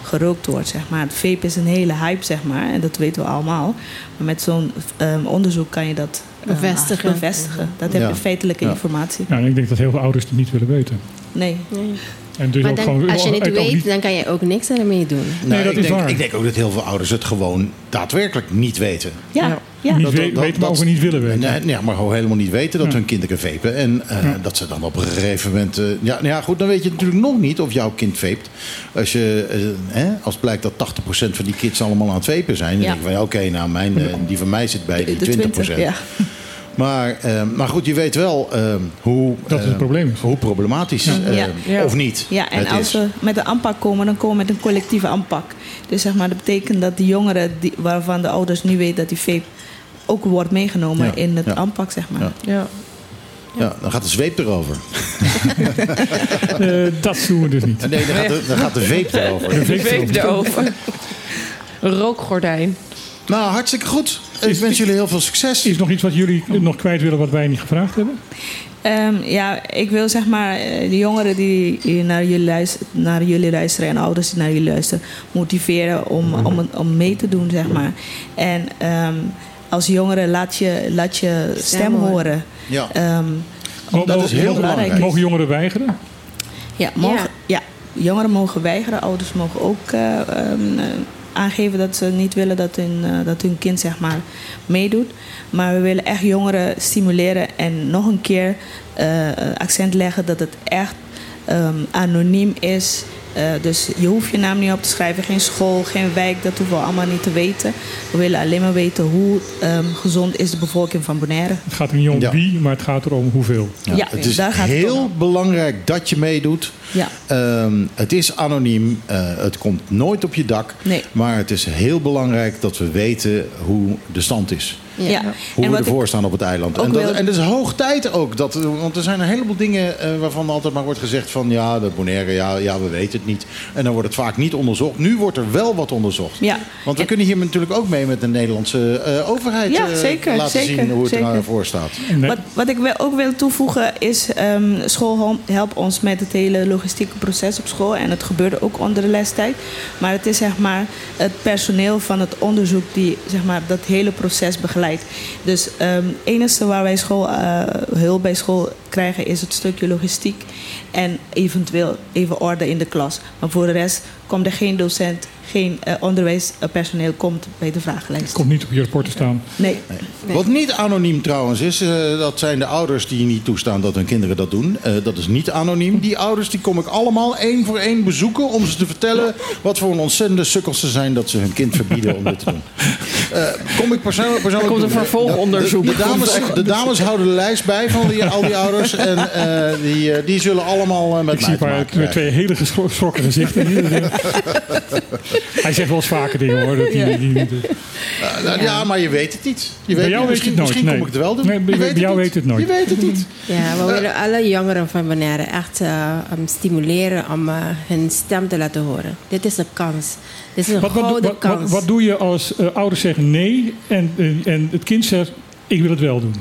gerookt wordt. Zeg maar. Het vape is een hele hype, zeg maar, en dat weten we allemaal. Maar met zo'n ehm, onderzoek kan je dat eh,
Bevestigen.
bevestigen. Dat heb
Ja.
je feitelijke
Ja.
informatie.
Ja, en ik denk dat heel veel ouders het niet willen weten.
Nee.
Nee.
En dus
Maar
ook
dan,
gewoon,
als je het weet,
niet-
dan kan je ook niks ermee doen.
Nee, dat
ik
is
denk,
waar.
Ik denk ook dat heel veel ouders het gewoon daadwerkelijk niet weten.
Ja,
Ja.
niet
Dat-
we-
dat-
weten,
dat-
ook niet willen weten.
Nee, nee, maar gewoon helemaal niet weten dat
Ja.
hun kinderen vapen. En eh, dat ze dan op een gegeven moment... eh, ja, nou ja, goed, dan weet je natuurlijk nog niet of jouw kind vapet. Als, je, eh, hè, als blijkt dat 80% van die kids allemaal aan het vapen zijn... dan
Ja.
denk je van, ja, oké, nou, mijn, die van mij zit bij die
De
20%.
20, ja.
Maar, maar goed, je weet wel hoe,
Dat het een probleem is.
hoe problematisch eh,
Ja.
Ja.
of niet
Ja, en
het
als
is.
we met een aanpak komen, dan komen we met een collectieve aanpak. Dus zeg maar, dat betekent dat die jongeren die, waarvan de ouders nu weten dat die vape ook wordt meegenomen
Ja,
in het
ja.
aanpak, zeg maar.
Ja.
Ja.
Ja, dan gaat de zweep erover.
Eh, dat doen we dus niet.
Nee, dan gaat de, dan gaat de vape erover.
De
Veep erover. Een rookgordijn.
Nou, hartstikke goed. Ik wens jullie heel veel succes.
Is er nog iets wat jullie nog kwijt willen wat wij niet gevraagd hebben?
Ehm, ja, ik wil zeg maar eh, de jongeren die naar jullie, luisteren, naar jullie luisteren en ouders die naar jullie luisteren, motiveren om, om, om mee te doen, zeg maar. En ehm, als jongeren laat je, laat je stem,
Stem horen.
Ja.
Ehm,
dat is heel belangrijk.
Mogen jongeren weigeren?
Ja, mogen, ja. jongeren mogen weigeren. Ouders mogen ook eh, ehm, eh, aangeven dat ze niet willen dat hun, eh, dat hun kind zeg maar, meedoet. Maar we willen echt jongeren stimuleren en nog een keer eh, accent leggen dat het echt ehm, anoniem is. Eh, dus je hoeft je naam niet op te schrijven, geen school, geen wijk, dat hoeven we allemaal niet te weten. We willen alleen maar weten hoe ehm, gezond is de bevolking van Bonaire.
Het gaat er niet om
Ja.
wie, maar het gaat erom hoeveel.
Ja,
Ja,
het is
daar gaat het
heel
om.
belangrijk dat je meedoet.
Ja.
Ehm, het is anoniem. eh, het komt nooit op je dak.
Nee.
Maar het is heel belangrijk dat we weten hoe de stand is.
Ja.
Hoe
En
we ervoor staan op het eiland.
ook
En, dat,
wil-
en het is hoog tijd ook. Dat, want er zijn een heleboel dingen eh, waarvan altijd maar wordt gezegd van... ja, de Bonaire, ja, ja, we weten het niet. En dan wordt het vaak niet onderzocht. Nu wordt er wel wat onderzocht.
Ja.
Want we
En-
kunnen hier natuurlijk ook mee met de Nederlandse eh, overheid...
Ja,
eh,
zeker,
laten
zeker,
zien hoe het
zeker.
ervoor staat.
Wat, wat ik wel- ook wil toevoegen is, ehm school hel- helpt ons met het hele logistieke proces op school. En het gebeurde ook onder de lestijd. Maar het is zeg maar het personeel van het onderzoek die zeg maar, dat hele proces begeleidt. Dus ehm het enige waar wij school, eh, hulp bij school krijgen is het stukje logistiek. En eventueel even orde in de klas. Maar voor de rest komt er geen docent, geen eh, onderwijspersoneel komt bij de vragenlijst.
komt niet op je rapport te staan.
Nee.
Wat niet anoniem trouwens is, eh, dat zijn de ouders die niet toestaan dat hun kinderen dat doen. Eh, dat is niet anoniem. Die ouders die kom ik allemaal één voor één bezoeken om ze te vertellen wat voor een ontzettende sukkels ze zijn dat ze hun kind verbieden om dit te doen. Eh, kom ik persoonlijk, persoonlijk
Er komt een vervolgonderzoek.
De, de dames, de dames houden de lijst bij van die, al die ouders en eh, die, die zullen allemaal met
Ik
mij
zie
te
maar
maken
twee, hele geschro- geschrokken gezichten hier. Hij zegt wel eens vaker dingen hoor. Dat die, die, die-
Eh, nou, ja, maar je weet het niet. Je weet
bij jou
niet.
weet je
misschien
het nooit.
misschien
nee.
kom ik het wel doen.
Nee, bij, jou weet het nooit.
Je weet het niet.
Ja, we willen alle jongeren van Bonaire echt eh, um, stimuleren om eh, hun stem te laten horen. Dit is een kans. Dit is een
Wat, wat,
gouden
wat, wat,
kans.
wat doe je als eh, ouders zeggen nee en, eh, en het kind zegt ik wil het wel doen?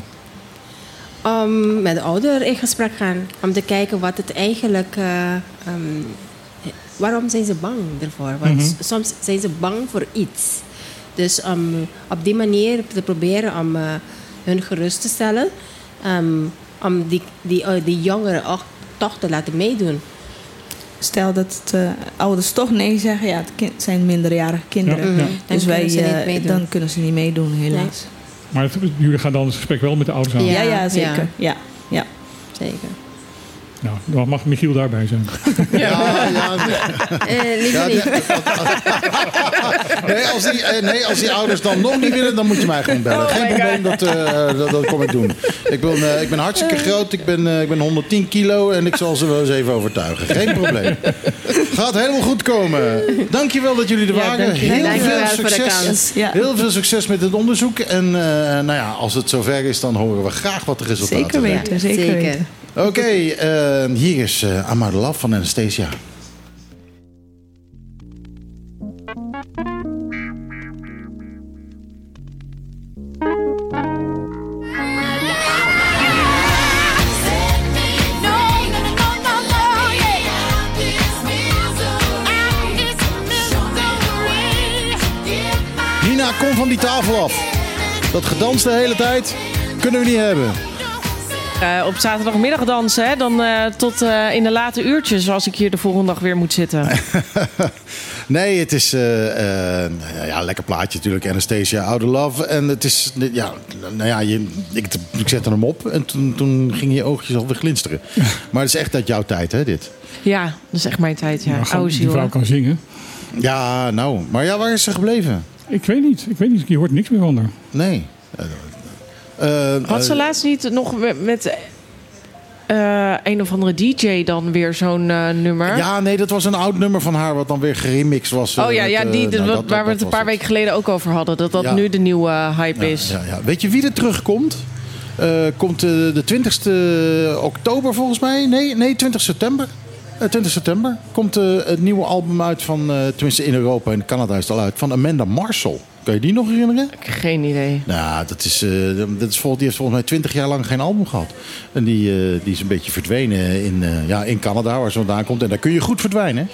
Om met de ouder in gesprek gaan. Om te kijken wat het eigenlijk... eh, um, waarom zijn ze bang ervoor? Want
Mhm.
soms zijn ze bang voor iets. Dus om op die manier te proberen om eh, hun gerust te stellen. Um, om die, die, eh, die jongeren ook toch te laten meedoen.
Stel dat het, eh, ouders toch nee zeggen, ja, het kind, zijn minderjarige kinderen.
Ja, ja.
Dus
Dan
wij,
kunnen ze niet meedoen.
dan kunnen ze niet meedoen, helaas.
Maar het- jullie gaan dan het gesprek wel met de ouders aan.
Ja.
Ja, ja, zeker. Ja. Ja.
Zeker.
Nou, dan mag Michiel daarbij zijn.
Ja, ja, nee.
Eh, liever
Ja,
niet.
nee, als die, eh, nee, als die ouders dan nog niet willen, dan moet je mij gewoon bellen.
Oh
Geen probleem, dat, eh, dat, dat kom ik doen. Ik ben, eh, ik ben hartstikke groot, ik ben, eh, ik ben 110 kilo en ik zal ze wel eens even overtuigen. Geen probleem. Gaat helemaal goed komen. Dankjewel dat jullie er waren. Heel veel
voor de
succes.
kans.
Ja.
Heel veel succes met het onderzoek. En eh, nou ja, als het zover is, dan horen we graag wat de resultaten
Zeker
zijn.
weten, zeker,
Zeker.
weten.
Oké, eh, hier is uh, Amar Love van Anastasia. Nina, kom van die tafel af. Dat gedans de hele tijd kunnen we niet hebben.
Eh, op zaterdagmiddag dansen, hè? dan eh, tot eh, in de late uurtjes als ik hier de volgende dag weer moet zitten.
Nee, het is ja, lekker plaatje natuurlijk. Anastasia, Outer Love. En het is, ja, nou ja, je, ik, ik zette hem op en toen, toen gingen je oogjes alweer glinsteren. Maar het is echt uit jouw tijd, hè, dit?
Ja, dat is echt mijn tijd, ja.
Gewoon,
Oude
die vrouw kan zingen.
Ja, nou. Maar ja, waar is ze gebleven?
Ik weet niet. Ik weet niet. Je hoort niks meer van haar.
Nee. Eh,
Had ze
eh,
laatst niet nog met, met eh, een of andere DJ dan weer zo'n nummer?
Ja, nee, dat was een oud nummer van haar wat dan weer geremixed was.
Oh ja,
met,
ja die,
nou,
wat-
dat-
waar we het een paar weken geleden ook over hadden. Dat dat
Ja.
nu de nieuwe hype
Ja,
is.
ja, ja. Weet je wie er terugkomt? Komt de 20ste oktober volgens mij? Nee, nee 20 september. Eh, 20 september komt het nieuwe album uit van, tenminste in Europa en Canada is het al uit, van Amanda Marshall. Kan je die nog herinneren?
Geen idee.
Nou, dat is, eh, dat is vol, die heeft volgens mij 20 jaar lang geen album gehad. En die, eh, die is een beetje verdwenen in, eh, ja, in Canada, waar ze vandaan komt. En daar kun je goed verdwijnen.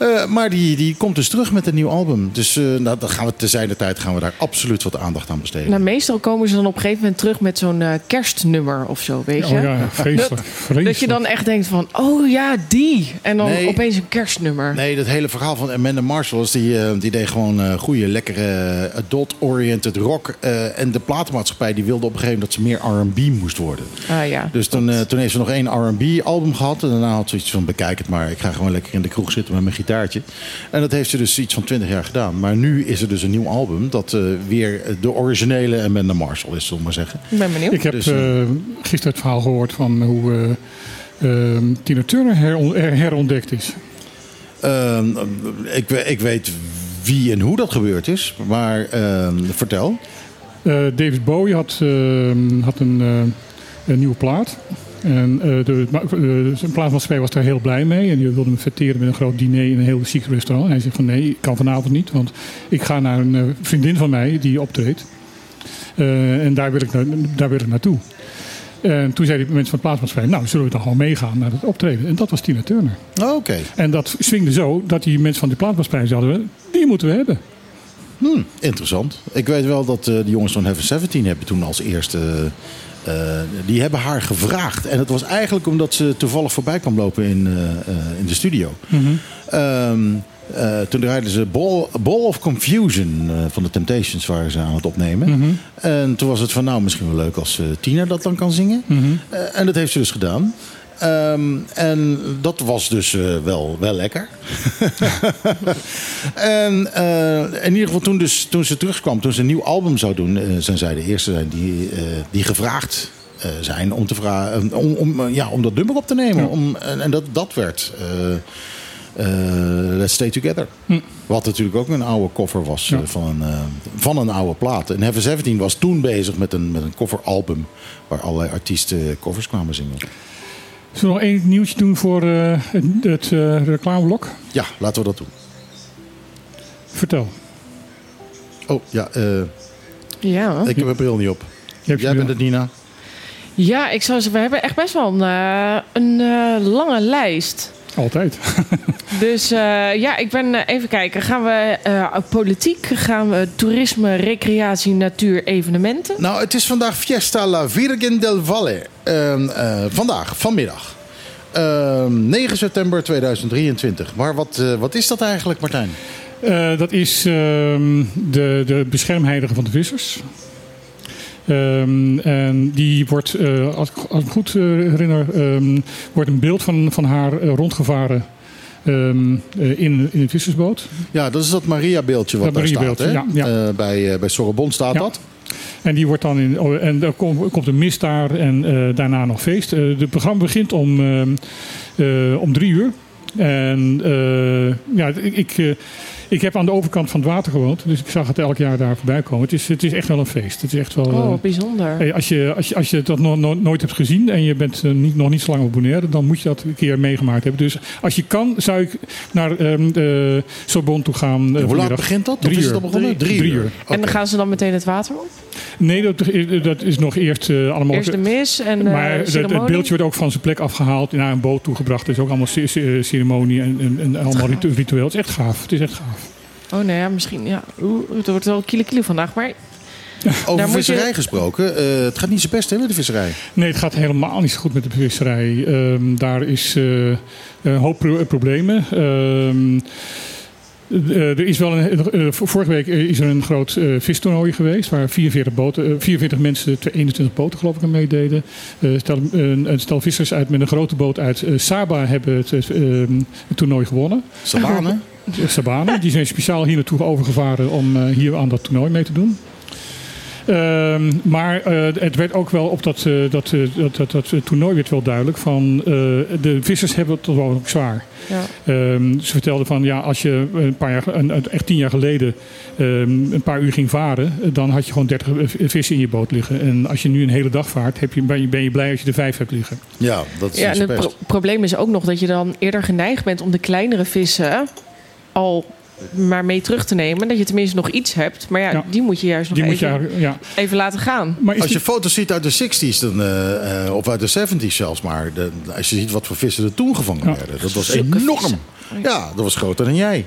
Eh, maar die, die komt dus terug met een nieuw album. Dus eh, nou, dan gaan we te zijner tijd gaan we daar absoluut wat aandacht aan besteden.
Nou, meestal komen ze dan op een gegeven moment terug met zo'n eh, kerstnummer of zo, weet je?
Oh ja, vreselijk. vreselijk.
Dat je dan echt denkt van, oh ja, die. En dan
Nee.
opeens een kerstnummer.
Nee, dat hele verhaal van Amanda Marshall is die, eh, die deed gewoon eh goede, lekkere adult-oriented rock. eh, en de platenmaatschappij die wilde op een gegeven moment dat ze meer R&B moest worden.
Ah ja.
Dus toen, eh, toen heeft ze nog één R&B-album gehad. En daarna had ze iets van, bekijk het maar. Ik ga gewoon lekker in de kroeg zitten met mijn gitaartje. En dat heeft ze dus iets van 20 jaar gedaan. Maar nu is er dus een nieuw album dat eh, weer de originele Amanda Marshall is, zullen we maar zeggen.
Ik ben benieuwd.
Ik heb
Dus,
eh,
eh,
gisteren het verhaal gehoord van hoe eh, eh, Tina Turner her- herontdekt is.
Ehm, ik, ik weet wie en hoe dat gebeurd is. Maar ehm, vertel.
Eh, David Bowie had, had een, eh, een nieuwe plaat. En eh, de, zijn plaatmaatschappij was daar heel blij mee. En die wilde hem fetteren met een groot diner in een heel chic restaurant. En hij zegt van nee, ik kan vanavond niet. Want ik ga naar een eh, vriendin van mij die optreedt. En daar wil, ik daar wil ik naartoe. En toen zeiden de mensen van de plaatsmaatschappij... nou, zullen we dan gewoon meegaan naar het optreden? En dat was Tina Turner.
Oh, Oké.
En dat swingde zo dat die mensen van die plaatsmaatschappij zeiden... die moeten we hebben.
Hmm, interessant. Ik weet wel dat de jongens van Heaven 17 hebben toen als eerste... eh, die hebben haar gevraagd. En het was eigenlijk omdat ze toevallig voorbij kwam lopen in, eh, eh, in de studio. Ehm, eh, toen draaiden ze Ball, Ball of Confusion van de Temptations waren ze aan het opnemen. En toen was het van nou misschien wel leuk als Tina dat dan kan zingen. Eh, en dat heeft ze dus gedaan. Ehm, en dat was dus eh, wel, wel lekker. en eh, in ieder geval toen, dus, toen ze terugkwam, toen ze een nieuw album zou doen, eh, zijn zij de eerste zijn die, die gevraagd zijn om, te vragen, om, om, ja, om dat nummer op te nemen. Om, en, en dat, dat werd Let's Stay Together. Wat natuurlijk ook een oude cover was
Ja.
van, een, van een oude plaat. En Heaven 17 was toen bezig met een, met een coveralbum waar allerlei artiesten covers kwamen zingen.
Zullen we nog één nieuwtje doen voor eh, het, het eh, reclameblok?
Ja, laten we dat doen.
Vertel.
Oh, ja, eh,
Ja.
ik heb mijn bril niet op.
Je hebt je
Jij bent het, Nina?
ja, ik zou zeggen, we hebben echt best wel een, eh, een lange lijst.
Altijd.
Dus eh, ja, ik ben even kijken. Gaan we eh, politiek? Gaan we toerisme, recreatie, natuur, evenementen?
Nou, het is vandaag Fiesta La Virgen del Valle. Ehm, eh, vandaag, vanmiddag. Ehm, 9 september 2023. Maar wat, eh, wat is dat eigenlijk, Martijn?
Eh, dat is ehm, de, de beschermheilige van de vissers. En die wordt, als, ik, als ik me goed herinner, wordt een beeld van, van haar rondgevaren in, in een vissersboot.
Ja, dat is dat Maria-beeldje wat
Dat
daar staat.
Maria-beeldje,
Hè?
ja, ja.
Bij, eh, bij Sorbonne staat
Ja.
dat.
En die wordt dan in. oh, en er komt, komt een mist daar en eh, daarna nog feest. Eh het programma begint om, ehm, eh, om drie uur. En eh, ja, ik, ik, heb aan de overkant van het water gewoond. Dus ik zag het elk jaar daar voorbij komen. Het is, het is echt wel een feest. Het is echt wel.
Oh,
eh,
bijzonder.
Hey, als, je, als, je, als je dat no- no- nooit hebt gezien en je bent eh, niet, nog niet zo lang op Bonaire, dan moet je dat een keer meegemaakt hebben. Dus als je kan, zou ik naar ehm de Sorbonne toe gaan. eh,
Hoe laat
vanmiddag.
begint dat?
Drie
is het
uur.
al begonnen?
Drie, drie uur.
En dan gaan ze dan meteen het water op?
Nee, dat, dat is nog eerst eh, allemaal.
Eerst de mis en
maar het, beeldje wordt ook van zijn plek afgehaald, naar een boot toegebracht. Het is ook allemaal ce- ce- ceremonie en, en, en allemaal ritu- ritueel. Het is echt gaaf. Het is echt gaaf.
Oh, nou ja, misschien. Ja. Oeh, het wordt wel kilo kilo vandaag. Maar
Over
Daar
visserij
je-
gesproken. eh, het gaat niet zo best hè, met de visserij.
Nee, het gaat helemaal niet zo goed met de visserij. Ehm, daar is eh, een hoop pro- problemen. Ehm, eh, er is wel een, vorige week is er een groot eh, vistoernooi geweest waar 44, boten, eh, 44 mensen, 21 boten geloof ik aan meededen. Eh, stel, een, een stel vissers uit met een grote boot uit Saba hebben het, eh, ehm, het toernooi gewonnen.
Sabane.
De Sabane. Die zijn speciaal hier naartoe overgevaren om eh, hier aan dat toernooi mee te doen. Ehm, maar eh, het werd ook wel op dat, eh, dat, eh, dat, dat, dat toernooi werd wel duidelijk van eh, de vissers hebben het toch wel ook zwaar.
ja.
Ehm, ze vertelden van ja, als je een paar jaar, een, echt tien jaar geleden ehm, een paar uur ging varen, dan had je gewoon 30 vissen in je boot liggen. En als je nu een hele dag vaart, heb je, ben, je, ben je blij als je er vijf hebt liggen.
Ja, dat is
ja, en het pro- probleem is ook nog dat je dan eerder geneigd bent om de kleinere vissen al maar mee terug te nemen. Dat je tenminste nog iets hebt. Maar ja,
Ja.
die moet je juist nog
Die moet je,
even,
ja.
even laten gaan.
Maar
Als je
die-
foto's ziet uit de 60s dan, eh, eh, of uit de 70s zelfs maar. De, als je ziet wat voor vissen er toen gevangen
Ja.
werden. Dat was
Zulke
enorm.
vissen.
Ja, dat was groter dan jij.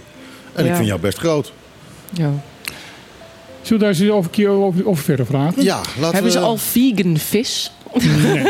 En ik vind jou best groot.
Ja.
Zullen we daar eens over, keer over, over verder vragen?
Ja, laten
Hebben
we...
ze al vegan vis?
Nee,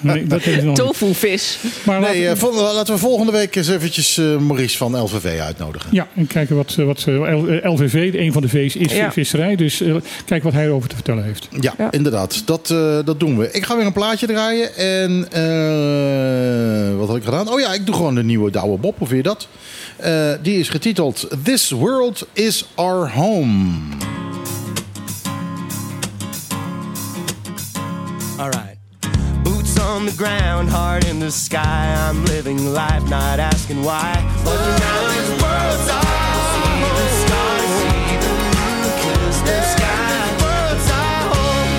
nee dat is nog niet.
Tofu vis?
Maar
Nee,
laten-
eh, vol- laten we volgende week eens eventjes eh, Maurice van LVV uitnodigen.
Ja, en kijken wat, eh, wat eh, LVV, een van de V's, is
Ja.
visserij. Dus eh, kijk wat hij erover te vertellen heeft.
Ja,
Ja.
inderdaad. Dat, eh, dat doen we. Ik ga weer een plaatje draaien. En eh, wat had ik gedaan? Oh ja, ik doe gewoon de nieuwe Douwe Bob. Hoe vind je dat? Eh, die is getiteld This World is Our Home.
Alright. Boots on the ground, heart in the sky. I'm living life, not asking why. But now this world's our home. See the stars, see the moon, kiss the sky. World's our home.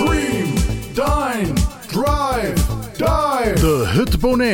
Dream, dine, drive, dive. De Hut Bonaire.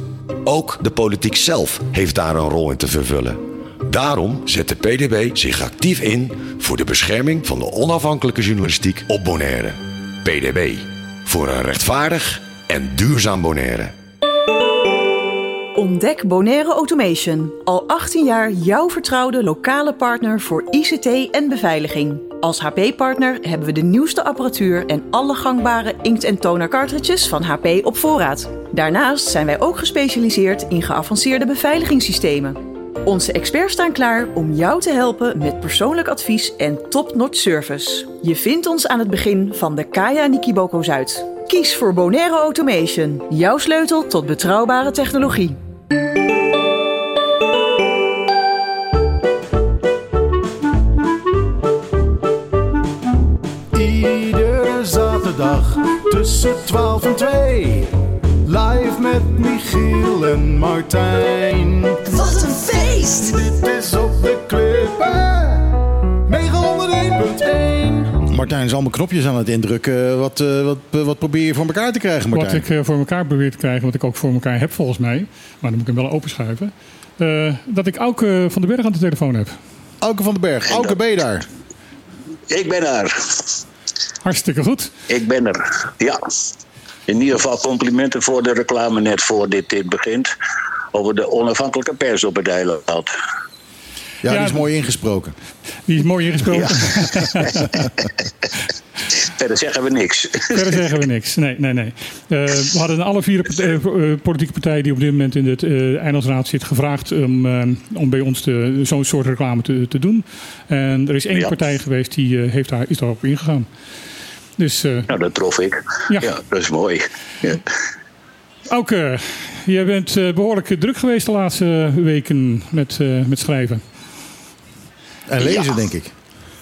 Ook de politiek zelf heeft daar een rol in te vervullen. Daarom zet de PDB zich actief in voor de bescherming van de onafhankelijke journalistiek op Bonaire. PDB. Voor een rechtvaardig en duurzaam Bonaire.
Ontdek Bonaire Automation. Al 18 jaar jouw vertrouwde lokale partner voor ICT en beveiliging. Als HP-partner hebben we de nieuwste apparatuur en alle gangbare inkt- en toner cartridges van HP op voorraad. Daarnaast zijn wij ook gespecialiseerd in geavanceerde beveiligingssystemen. Onze experts staan klaar om jou te helpen met persoonlijk advies en top-notch service. Je vindt ons aan het begin van de Kaya Nikiboko Zuid. Kies voor Bonaire Automation, jouw sleutel tot betrouwbare technologie.
Zaterdag tussen 12 en 2. Live met Michiel en Martijn.
Wat een feest!
Dit is op de klippen. 901.1.
Martijn is allemaal knopjes aan het indrukken. Wat, eh, wat, wat probeer je voor elkaar te krijgen,
Wat
Martijn?
ik eh, voor elkaar probeer te krijgen, wat ik ook voor elkaar heb volgens mij, maar dan moet ik hem wel openschuiven. eh, dat ik Auke van den Berg aan de telefoon heb.
Auke van den Berg. Auke, ben je daar?
Ik ben er.
Hartstikke goed.
Ik ben er. Ja. In ieder geval complimenten voor de reclame net voor dit, dit begint. Over de onafhankelijke pers op het eiland.
Ja,
Ja,
die is mooi ingesproken.
Die is mooi ingesproken.
Verder zeggen we niks.
Verder zeggen we niks. Nee, nee, nee. Eh, we hadden alle vier eh, eh, politieke partijen die op dit moment in de uh, Eilandsraad zitten gevraagd om, om bij ons zo'n soort reclame te, te doen. En er is één
Ja.
partij geweest die eh, heeft daar, is daarop ingegaan. Dus eh
Nou, dat trof ik.
Ja.
Ja, dat is mooi. Ja.
Auke, jij bent eh, behoorlijk druk geweest de laatste weken met, eh, met schrijven.
En lezen,
Ja.
denk ik.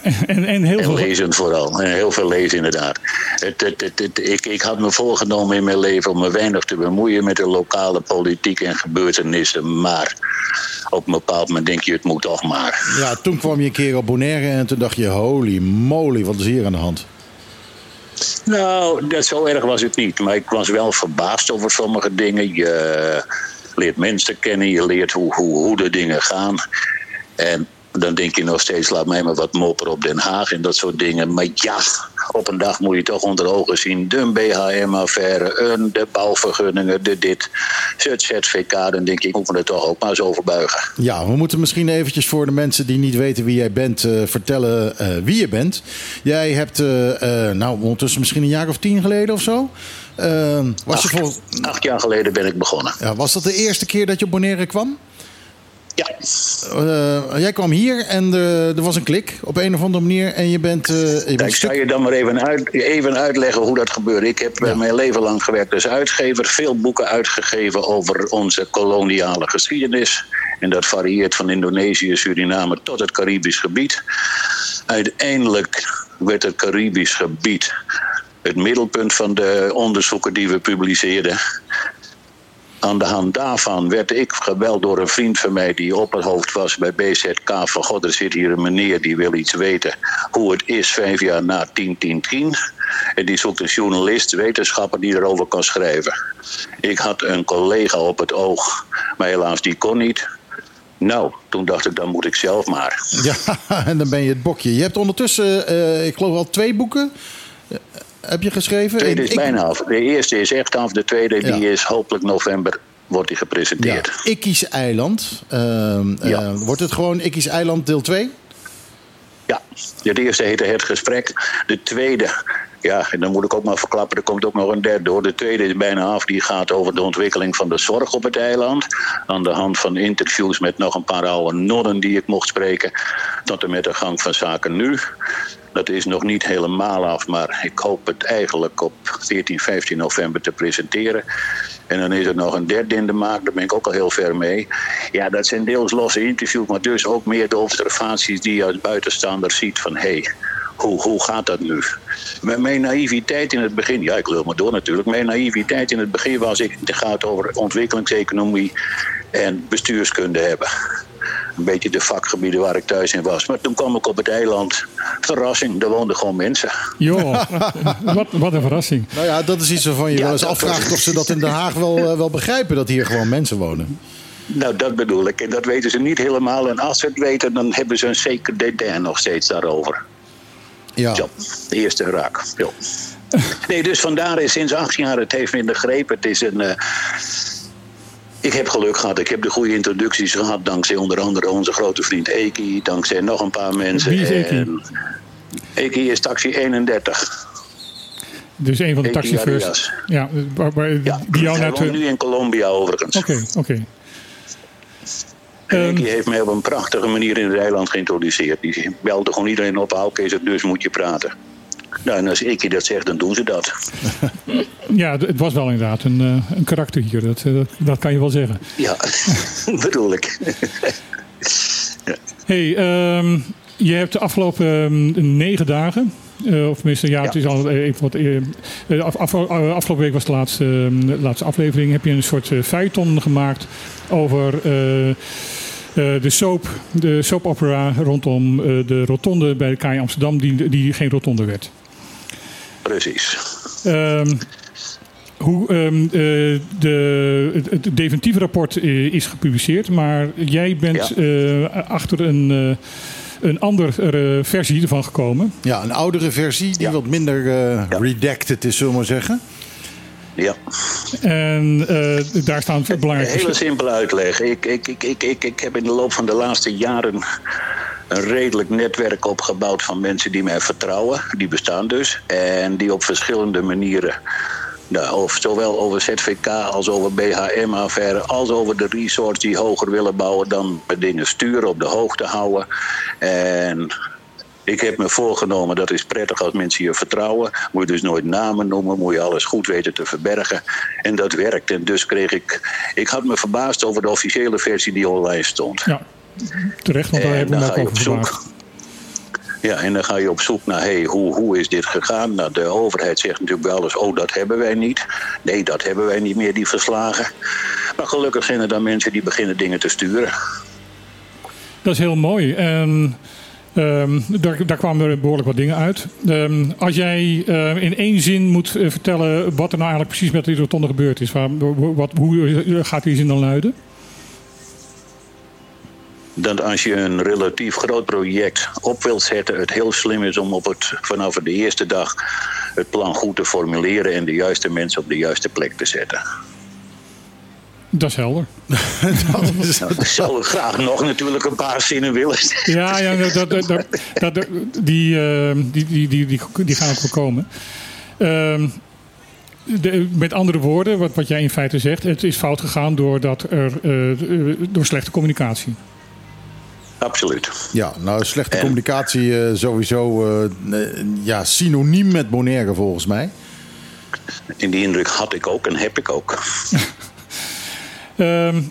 En, en heel
En
veel.
lezen vooral. En heel veel lezen inderdaad. Het, het, het, het- ik, ik had me voorgenomen in mijn leven om me weinig te bemoeien met de lokale politiek en gebeurtenissen. Maar op een bepaald moment denk je, het moet toch maar.
Ja, toen kwam je een keer op Bonaire en toen dacht je... holy moly, wat is hier aan de hand?
Nou, dat zo erg was het niet. Maar ik was wel verbaasd over sommige dingen. Je leert mensen kennen, je leert hoe, hoe, hoe de dingen gaan. En dan denk je nog steeds, laat mij maar wat mopperen op Den Haag en dat soort dingen. Maar ja, op een dag moet je toch onder ogen zien. De BHM-affaire, de bouwvergunningen, de dit, het ZVK. Dan denk ik, ik moet me er toch ook maar eens over buigen.
Ja, we moeten misschien eventjes voor de mensen die niet weten wie jij bent... eh, vertellen eh, wie je bent. Jij hebt, eh, nou, ondertussen misschien een jaar of tien geleden of zo... was, je vol...
Acht jaar geleden ben ik begonnen.
ja, was dat de eerste keer dat je op Bonaire kwam?
Ja,
Eh, jij kwam hier en eh, er was een klik op een of andere manier... en je bent, eh, je bent
Ik
stuk-
je dan maar even, uit, even uitleggen hoe dat gebeurde. Ik heb mijn leven lang gewerkt als uitgever. Veel boeken uitgegeven over onze koloniale geschiedenis. En dat varieert van Indonesië, Suriname tot het Caribisch gebied. Uiteindelijk werd het Caribisch gebied het middelpunt van de onderzoeken die we publiceerden. Aan de hand daarvan werd ik gebeld door een vriend van mij die op het hoofd was bij BZK. Van god, er zit hier een meneer die wil iets weten hoe het is vijf jaar na 10-10-10. En die zoekt een journalist, wetenschapper die erover kan schrijven. Ik had een collega op het oog, maar helaas die kon niet. Nou, toen dacht ik, dan moet ik zelf maar.
Ja, en dan ben je het bokje. Je hebt ondertussen, eh, ik geloof al twee boeken... heb je geschreven?
De tweede is
Ik-
bijna af. De eerste is echt af. De tweede
Ja.
die is hopelijk november wordt die
Ja,
gepresenteerd.
Ikki's Eiland. Ehm, eh,
Ja.
wordt het gewoon Ikki's Eiland deel 2?
Ja, het eerste heette Het Gesprek. De tweede, ja, en dan moet ik ook maar verklappen, er komt ook nog een derde door. De tweede is bijna af, die gaat over de ontwikkeling van de zorg op het eiland. Aan de hand van interviews met nog een paar oude nonnen die ik mocht spreken. Tot en met de gang van zaken nu. Dat is nog niet helemaal af, maar ik hoop het eigenlijk op 14, 15 november te presenteren. En dan is er nog een derde in de maak, daar ben ik ook al heel ver mee. Ja, dat zijn deels losse interviews, maar dus ook meer de observaties die je als buitenstaander ziet van hé, hey, hoe, hoe gaat dat nu? Met mijn naïviteit in het begin, ja, ik lul maar door natuurlijk. Mijn naïviteit in het begin was ik, het gaat over ontwikkelingseconomie en bestuurskunde hebben. Een beetje de vakgebieden waar ik thuis in was. Maar toen kwam ik op het eiland. Verrassing, er woonden gewoon mensen.
Joh, wat, wat een verrassing.
Nou ja, dat is iets waarvan je
Ja,
wel eens afvraagt of ze dat in Den Haag wel, eh, wel begrijpen. Dat hier gewoon mensen wonen.
Nou, dat bedoel ik. En dat weten ze niet helemaal. En als ze het weten, dan hebben ze een zeker dédain nog steeds daarover.
Ja.
Zo, de eerste raak. Zo. Nee, dus vandaar is sinds acht jaar, het heeft me in de greep. Het is een... eh, ik heb geluk gehad. Ik heb de goede introducties gehad. Dankzij onder andere onze grote vriend Eki. Dankzij nog een paar mensen.
Wie is Eki?
En Eki is taxi 31.
Dus een van de
Eki
taxichauffeurs. Ja, waar, waar,
Ja,
die jou naar te...
nu in Colombia overigens.
Oké, oké.
En Enkie heeft mij op een prachtige manier in het eiland geïntroduceerd. Die belde gewoon iedereen op, oké, okay, dus moet je praten. Nou, en als Ikkie dat zegt, dan doen ze dat.
Ja, het was wel inderdaad een, eh, een karakter hier. Dat, eh, dat, dat kan je wel zeggen.
Ja, bedoel ik.
hey, ehm, je hebt de afgelopen ehm, negen dagen... eh, of tenminste, ja, het is al even wat... af, af- eh, afgelopen week was de laatste, ehm, laatste aflevering. Heb je een soort uh, feuilleton gemaakt over... de soap, de soap opera rondom de rotonde bij de KI Amsterdam, die, die geen rotonde werd.
Precies.
Ehm, hoe, ehm, eh, de, het, het definitieve rapport eh, is gepubliceerd, maar jij bent eh, achter een, eh, een andere versie ervan gekomen.
Ja, een oudere versie die wat minder eh, redacted is, zullen we maar zeggen.
Ja.
En eh, daar staan belangrijke
Een hele simpele uitleg. Ik, ik, ik, ik, ik, ik heb in de loop van de laatste jaren een redelijk netwerk opgebouwd van mensen die mij vertrouwen. Die bestaan dus. En die op verschillende manieren, nou, of zowel over ZVK als over BHM-affaire, als over de resorts die hoger willen bouwen, dan dingen sturen, op de hoogte houden. En ik heb me voorgenomen, dat is prettig als mensen je vertrouwen. Moet je dus nooit namen noemen, moet je alles goed weten te verbergen. En dat werkt. En dus kreeg ik. Ik had me verbaasd over de officiële versie die online stond.
Ja, terecht, want daar
En
hebben we
dan
hem
ga
ook
je op
over
zoek. Ja, en dan ga je op zoek naar, hey, hoe, hoe is dit gegaan? Nou, de overheid zegt natuurlijk wel eens, oh, dat hebben wij niet. Nee, dat hebben wij niet meer, die verslagen. Maar gelukkig zijn er dan mensen die beginnen dingen te sturen.
Dat is heel mooi. En ehm, daar, daar kwamen er behoorlijk wat dingen uit. Ehm, als jij eh, in één zin moet eh, vertellen wat er nou eigenlijk precies met die rotonde gebeurd is, waar, wat, hoe gaat die zin dan luiden?
Dat als je een relatief groot project op wilt zetten, het heel slim is om op het, vanaf de eerste dag het plan goed te formuleren en de juiste mensen op de juiste plek te zetten.
Dat is helder.
Ik zou graag nog natuurlijk een paar zinnen willen.
Ja, ja dat, dat, dat, dat- dat- die, eh, die, die, die, die, die gaan ook wel komen. Ehm, de- met andere woorden, wat, wat jij in feite zegt, het is fout gegaan doordat er, eh, door slechte communicatie.
Absoluut.
Ja, nou, slechte communicatie eh, sowieso eh, eh, ja, synoniem met Bonaire volgens mij.
En die indruk had ik ook en heb ik ook.
Ehm,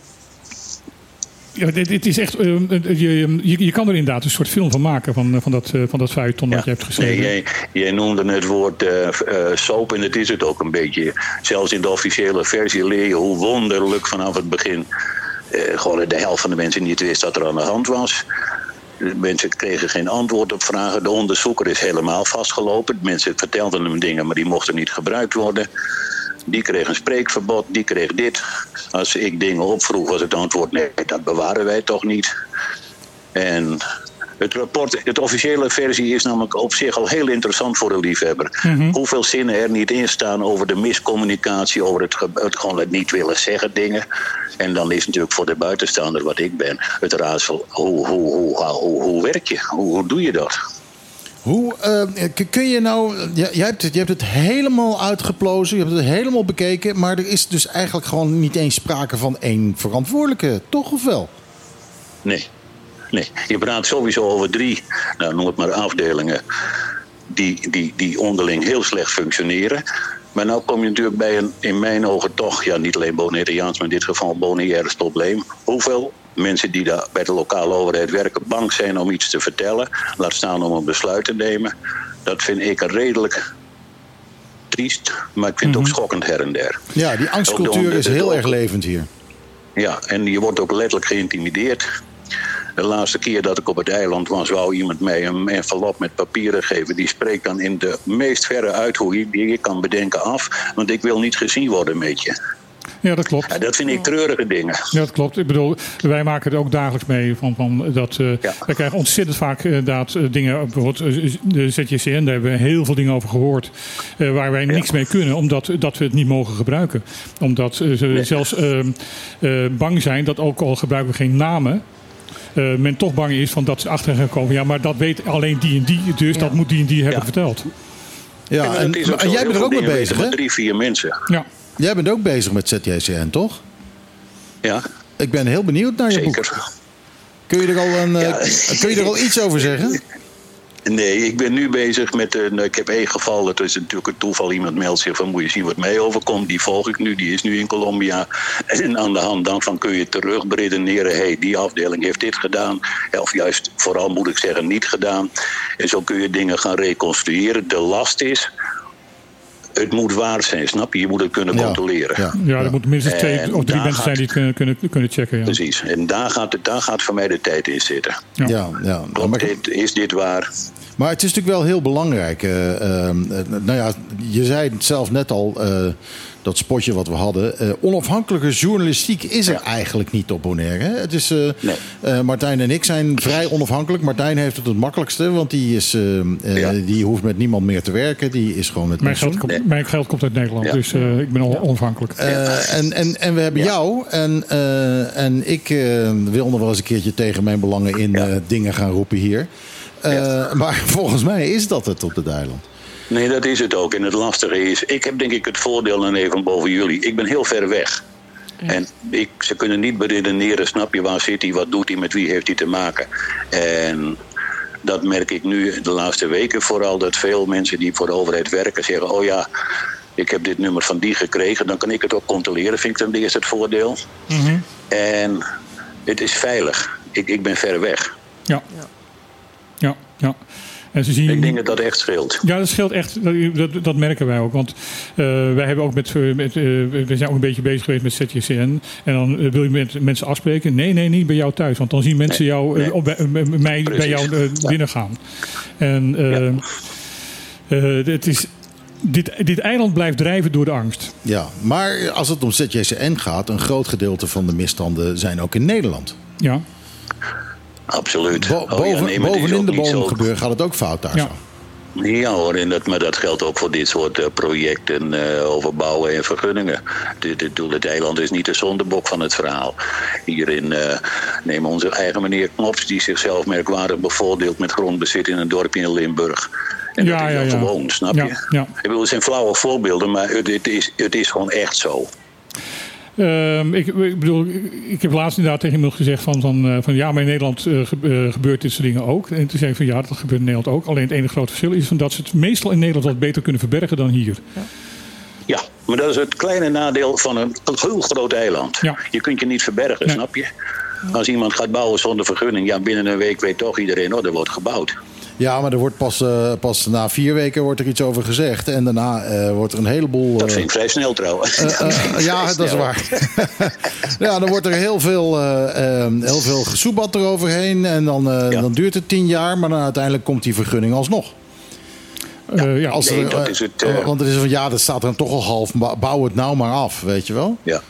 ja, dit, dit is echt, je, je, je kan er inderdaad een soort film van maken van, van dat, eh, van dat feuilleton dat je hebt geschreven.
Nee, jij, jij noemde het woord eh, eh, soap en het is het ook een beetje. Zelfs in de officiële versie leer je hoe wonderlijk vanaf het begin... eh, gewoon de helft van de mensen niet wist wat er aan de hand was. Mensen kregen geen antwoord op vragen. De onderzoeker is helemaal vastgelopen. Mensen vertelden hem dingen, maar die mochten niet gebruikt worden. Die kreeg een spreekverbod, die kreeg dit. Als ik dingen opvroeg, was het antwoord: nee, dat bewaren wij toch niet. En het rapport, het officiële versie is namelijk op zich al heel interessant voor de liefhebber. Hoeveel zinnen er niet in staan over de miscommunicatie, over het, het gewoon het niet willen zeggen dingen. En dan is natuurlijk voor de buitenstaander wat ik ben, het raadsel, hoe, hoe, hoe, hoe, hoe werk je? Hoe, hoe doe je dat?
Hoe eh, kun je nou. Jij hebt het, je hebt het helemaal uitgeplozen, je hebt het helemaal bekeken. Maar er is dus eigenlijk gewoon niet eens sprake van één verantwoordelijke, toch of wel?
Nee. Nee, je praat sowieso over drie, nou, noem het maar afdelingen, die, die, die onderling heel slecht functioneren. Maar nou kom je natuurlijk bij een, in mijn ogen toch, ja, niet alleen Bonaireaans, maar in dit geval Bonaire's probleem. Hoeveel mensen die daar bij de lokale overheid werken bang zijn om iets te vertellen, laat staan om een besluit te nemen. Dat vind ik redelijk triest, maar ik vind het ook schokkend her en der.
Ja, die angstcultuur is heel erg levend hier.
Ja, en je wordt ook letterlijk geïntimideerd. De laatste keer dat ik op het eiland was, wou iemand mij een envelop met papieren geven. Die spreekt dan in de meest verre uithoek die je kan bedenken af. Want ik wil niet gezien worden met je.
Ja, dat klopt.
Ja, dat vind ik treurige dingen.
Ja, dat klopt. Ik bedoel, wij maken er ook dagelijks mee. Van, van dat, eh, Wij krijgen ontzettend vaak inderdaad eh, dingen. Bijvoorbeeld eh, de ZJCN, daar hebben we heel veel dingen over gehoord. eh, waar wij niks mee kunnen, omdat dat we het niet mogen gebruiken. Omdat eh, ze zelfs eh, eh, bang zijn dat ook al gebruiken we geen namen. Eh, men toch bang is van dat ze achter gaan komen. Ja, maar dat weet alleen die en die. Dus dat moet die en die hebben verteld.
Ja,
En
jij bent er ook mee bezig, hè?
Drie, vier mensen.
Ja.
Jij bent ook bezig met ZJCN, toch?
Ja.
Ik ben heel benieuwd naar je boek.
Zeker.
Kun je er al, een, eh, kun je er al iets over zeggen?
Nee, ik ben nu bezig met een. Ik heb één geval, dat is natuurlijk een toeval. Iemand meldt zich van moet je zien wat mij overkomt. Die volg ik nu, die is nu in Colombia. En aan de hand daarvan kun je terug beredeneren. hey, die afdeling heeft dit gedaan. Of juist, vooral moet ik zeggen, niet gedaan. En zo kun je dingen gaan reconstrueren. De last is. Het moet waar zijn, snap je? Je moet het kunnen controleren.
Ja, ja, er moeten minstens twee
En
of drie mensen zijn die het kunnen, kunnen, kunnen checken. Ja.
Precies. En daar gaat, het, daar gaat voor mij de tijd in zitten.
Ja, ja.
Klopt dit? Is dit waar?
Maar het is natuurlijk wel heel belangrijk. eh, eh, nou ja, je zei het zelf net al, eh, dat spotje wat we hadden. eh, onafhankelijke journalistiek is er eigenlijk niet op Bonaire. Hè? Het is, eh, eh, Martijn en ik zijn vrij onafhankelijk. Martijn heeft het het makkelijkste, want die, is, die hoeft met niemand meer te werken. Die is gewoon met
Mijn geld, komt, mijn geld komt uit Nederland,
Ja.
dus eh, ik ben on- onafhankelijk.
Eh, en, en, en we hebben jou. En, eh, en ik eh, wil nog wel eens een keertje tegen mijn belangen in eh, dingen gaan roepen hier. Eh, Maar volgens mij is dat het op het eiland.
Nee, dat is het ook. En het lastige is, ik heb denk ik het voordeel dan even boven jullie. Ik ben heel ver weg. En ik, ze kunnen niet beredeneren, snap je, waar zit hij, wat doet hij, met wie heeft hij te maken. En dat merk ik nu de laatste weken vooral, dat veel mensen die voor de overheid werken zeggen, oh ja, ik heb dit nummer van die gekregen, dan kan ik het ook controleren, vind ik dan eerst het voordeel. En het is veilig. Ik, ik ben ver weg.
Ja. Ja, ja. En ze zien...
Ik denk dat dat echt scheelt.
Ja, dat scheelt echt. Dat, dat, dat merken wij ook. Want eh, wij hebben ook met, eh, met eh, we zijn ook een beetje bezig geweest met ZJCN. En dan wil je met mensen afspreken. Nee, nee, niet bij jou thuis. Want dan zien mensen jou, op, bij, mij bij jou binnengaan. En eh, eh, het is, dit, dit eiland blijft drijven door de angst.
Ja, maar als het om ZJCN gaat, een groot gedeelte van de misstanden zijn ook in Nederland.
Ja.
Absoluut.
Bo-
Oh ja,
boven, bovenin de boom gebeuren gaat het ook fout daar zo.
Ja hoor, en dat, maar dat geldt ook voor dit soort eh, projecten eh, over bouwen en vergunningen. Dit, dit, doel, het eiland is niet de zondebok van het verhaal. Hierin uh, nemen onze eigen meneer Knops, die zichzelf merkwaardig bevoordeelt met grondbezit in een dorpje in Limburg. En
Ja,
dat is
ja,
gewoon, snap
Ja,
je?
ja.
Ik bedoel, het zijn flauwe voorbeelden, maar het, het, is, het is gewoon echt zo.
Ehm, ik, ik bedoel, ik heb laatst inderdaad tegen iemand gezegd van, van, eh, van ja, maar in Nederland eh, eh, gebeurt dit soort dingen ook. En toen zei ik van ja, dat gebeurt in Nederland ook. Alleen het enige grote verschil is van dat ze het meestal in Nederland wat beter kunnen verbergen dan hier.
Ja, maar dat is het kleine nadeel van een heel groot eiland.
Ja.
Je kunt je niet verbergen, snap je? Als iemand gaat bouwen zonder vergunning, ja, binnen een week weet toch iedereen, oh, er wordt gebouwd.
Ja, maar er wordt pas, eh, pas na vier weken wordt er iets over gezegd. En daarna eh, wordt er een heleboel...
Dat
eh,
vind ik vrij snel trouwens.
eh, eh, ja, dat is waar. ja, dan wordt er heel veel, eh, eh, heel veel gesoebat eroverheen. En dan, eh, dan duurt het tien jaar, maar dan uiteindelijk komt die vergunning alsnog.
Eh, ja,
Als
nee,
er,
dat
eh,
is het, eh,
Want het is van ja, dat staat er dan toch al half. Bouw het nou maar af, weet je wel?
Ja, ja.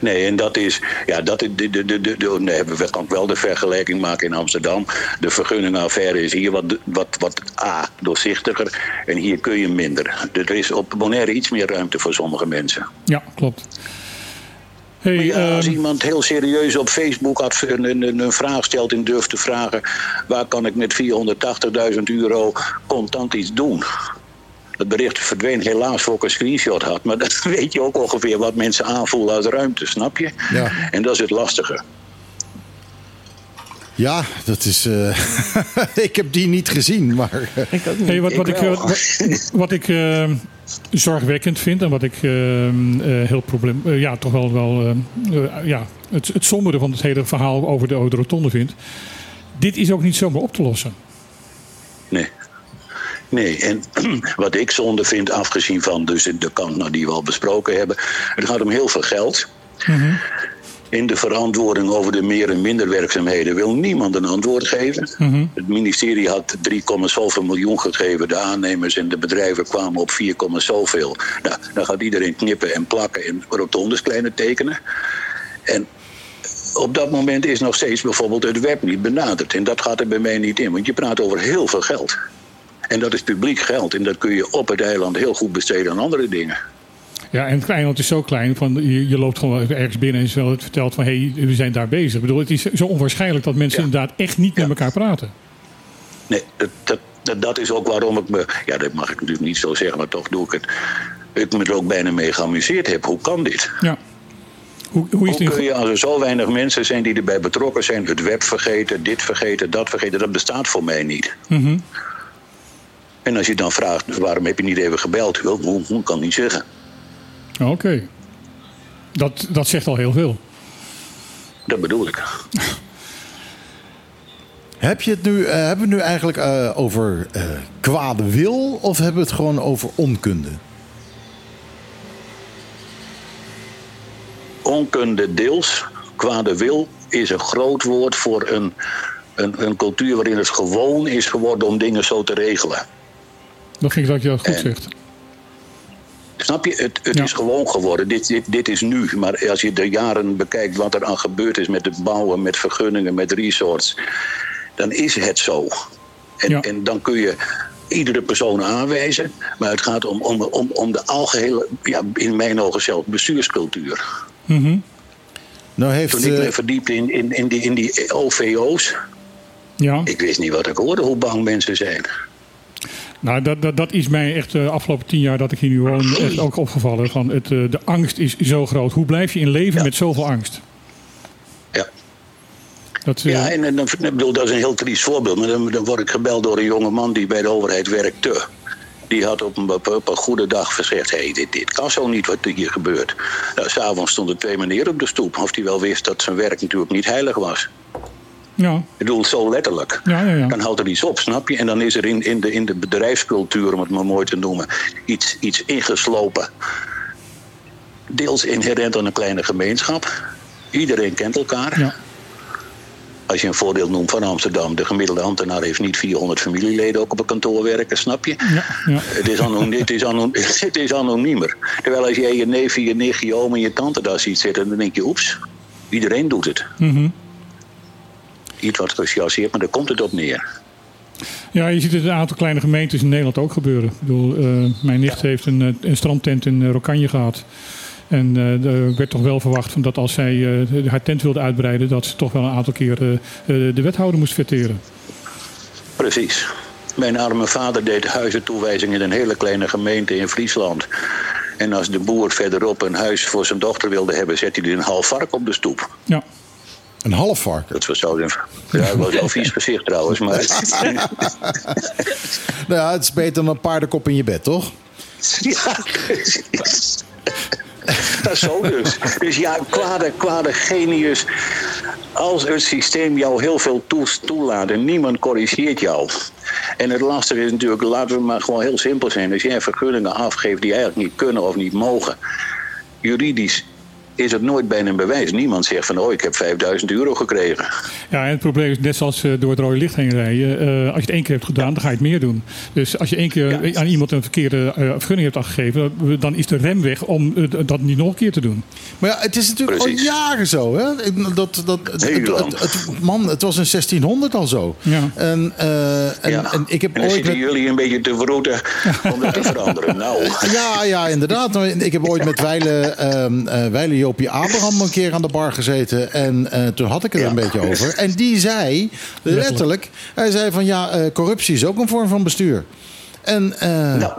Nee, en dat is, ja, dat is, de, de, de, de, we kan wel de vergelijking maken in Amsterdam. De vergunningaffaire is hier wat, wat, wat A, doorzichtiger en hier kun je minder. Er is op Bonaire iets meer ruimte voor sommige mensen.
Ja, klopt. Hey,
ja, als
ehm,
iemand heel serieus op Facebook had een, een, een vraag stelt en durft te vragen... waar kan ik met 480.000 euro contant iets doen? Het bericht verdween helaas voor ik een screenshot had. Maar dan weet je ook ongeveer wat mensen aanvoelen als ruimte, snap je?
Ja.
En dat is het lastige.
Ja, dat is. eh, ik heb die niet gezien, maar.
Hey, wat, wat, ik, eh, wat, wat ik eh, zorgwekkend vind en wat ik eh, eh, heel probleem, eh, ja, toch wel, wel eh, eh, ja, het, het sombere van het hele verhaal over de, over de rotonde vind. Dit is ook niet zomaar op te lossen.
Nee. Nee, en wat ik zonde vind, afgezien van dus de kant nou, die we al besproken hebben... het gaat om heel veel geld. In de verantwoording over de meer en minder werkzaamheden wil niemand een antwoord geven. Het ministerie had 3, zoveel miljoen gegeven. De aannemers en de bedrijven kwamen op 4, zoveel. Nou, dan gaat iedereen knippen en plakken en rotondes kleine tekenen. En op dat moment is nog steeds bijvoorbeeld het web niet benaderd. En dat gaat er bij mij niet in, want je praat over heel veel geld. En dat is publiek geld. En dat kun je op het eiland heel goed besteden aan andere dingen.
Ja, en het eiland is zo klein, van, je, je loopt gewoon ergens binnen en het vertelt van hé, hey, we zijn daar bezig. Ik bedoel, het is zo onwaarschijnlijk dat mensen inderdaad echt niet met elkaar praten.
Nee, dat, dat, dat, is ook waarom ik me. Ja, dat mag ik natuurlijk niet zo zeggen, maar toch doe ik het. Ik me er ook bijna mee geamuseerd heb. Hoe kan dit?
Ja. Hoe, hoe is
kun je, als er zo weinig mensen zijn die erbij betrokken zijn, het web vergeten, dit vergeten, dat vergeten, dat bestaat voor mij niet.
Mhm.
En als je dan vraagt, waarom heb je niet even gebeld? Wel, hoe, hoe kan niet zeggen.
Oké. Dat, dat zegt al heel veel.
Dat bedoel ik.
Heb je het nu, eh, hebben we het nu eigenlijk eh, over eh, kwade wil of hebben we het gewoon over onkunde?
Onkunde deels, kwade wil is een groot woord voor een, een, een cultuur waarin het gewoon is geworden om dingen zo te regelen.
Dat vind ik dat je dat goed zegt.
Snap je? Het, het is gewoon geworden. Dit, dit, dit is nu. Maar als je de jaren bekijkt wat er aan gebeurd is met het bouwen, met vergunningen, met resorts, dan is het zo. En, en dan kun je iedere persoon aanwijzen. Maar het gaat om, om, om, om de algehele, ja, in mijn ogen zelf, bestuurscultuur.
Mhm.
Nou heeft,
Toen ik me verdiepte in, in, in, die, in die OVO's,
Ja.
ik wist niet wat ik hoorde, hoe bang mensen zijn.
Nou, dat, dat, dat is mij echt de afgelopen tien jaar dat ik hier nu woon echt ook opgevallen. Van het, eh, de angst is zo groot. Hoe blijf je in leven met zoveel angst?
Ja.
Dat, eh,
Ja, en, en dan, bedoel, dat is een heel triest voorbeeld. Maar dan, dan word ik gebeld door een jonge man die bij de overheid werkte. Die had op een, op, een goede dag gezegd: hey, dit, dit kan zo niet wat hier gebeurt. Nou, S'avonds stonden twee meneer op de stoep. Of die wel wist dat zijn werk natuurlijk niet heilig was.
Ja.
Ik bedoel, zo letterlijk.
Ja, ja, ja.
Dan houdt er iets op, snap je? En dan is er in, in, de, in de bedrijfscultuur, om het maar mooi te noemen, iets, iets ingeslopen. Deels inherent aan een kleine gemeenschap. Iedereen kent elkaar.
Ja.
Als je een voorbeeld noemt van Amsterdam, de gemiddelde ambtenaar heeft niet 400 familieleden ook op een kantoor werken, snap je?
Ja, ja.
Het, is anoniem, het, is anoniem, het is anoniemer. Terwijl als jij je neef, je nicht, je oom en je tante daar ziet zitten, dan denk je, oeps, iedereen doet het.
Mhm.
Iets wat gechargeerd, maar daar komt het op neer.
Ja, je ziet het in een aantal kleine gemeentes in Nederland ook gebeuren. Ik bedoel, eh, mijn nicht heeft een, eh, een strandtent in uh, Rokanje gehad. En eh, er werd toch wel verwacht van dat als zij eh, haar tent wilde uitbreiden, dat ze toch wel een aantal keer eh, eh, de wethouder moest verteren.
Precies. Mijn arme vader deed huizentoewijzing in een hele kleine gemeente in Friesland. En als de boer verderop een huis voor zijn dochter wilde hebben, zette hij een half vark op de stoep.
Ja.
Een half varken?
Dat was zo. Ja, dat was wel vies gezicht trouwens. Maar...
Nou ja, het is beter dan een paardenkop in je bed, toch?
Ja, precies. Dat is zo dus. Dus ja, kwade, kwade genius. Als het systeem jou heel veel toelaat en niemand corrigeert jou. En het lastige is natuurlijk, laten we maar gewoon heel simpel zijn. Als jij vergunningen afgeeft die eigenlijk niet kunnen of niet mogen. Juridisch is het nooit bijna een bewijs. Niemand zegt van, oh, ik heb 5000 euro gekregen.
Ja, en het probleem is net zoals eh, door het rode licht heen rijden. eh, als je het één keer hebt gedaan, dan ga je het meer doen. Dus als je één keer aan iemand een verkeerde eh, vergunning hebt afgegeven, dan is de rem weg om dat niet nog een keer te doen.
Maar ja, het is natuurlijk al jaren zo. Hè? Dat, dat, het, het, het- het- man, het was in 1600 al zo.
Ja.
En, eh, en,
Ja.
en ik heb
En dan
ooit
zitten
met,
jullie een beetje te verroeten om dat te veranderen. Nou,
Ja, ja, inderdaad. Nou, Ik heb ooit met Weile, ehm eh Weile Jopie Abraham een keer aan de bar gezeten. En eh, toen had ik het er een beetje over. En die zei, letterlijk, hij zei van ja, eh, corruptie is ook een vorm van bestuur. En, eh,
nou,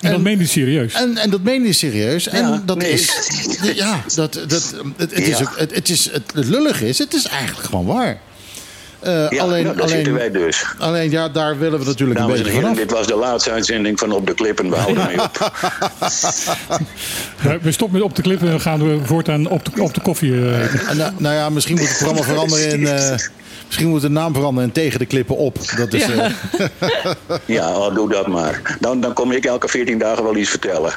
En dat meen je serieus.
en, en dat meen je serieus. En
Ja,
dat
nee.
is. Ja, dat, dat, het, het, is ook, het, het, is, het, het lullige is, het is eigenlijk gewoon waar. Eh,
ja,
alleen,
nou, daar zitten wij
alleen,
dus.
alleen, ja, daar willen we natuurlijk
Dames
een
en
beetje
heren,
vanaf.
dit was de laatste uitzending van Op de Klippen. We houden mee op.
We- stoppen met op de klippen en gaan we voortaan op de, op de koffie. eh,
En, nou, nou ja, misschien moet het programma veranderen in. misschien moet de naam veranderen in tegen de klippen op. Dat is.
Ja.
eh,
Ja, oh, doe dat maar. Dan, dan kom ik elke 14 dagen wel iets vertellen.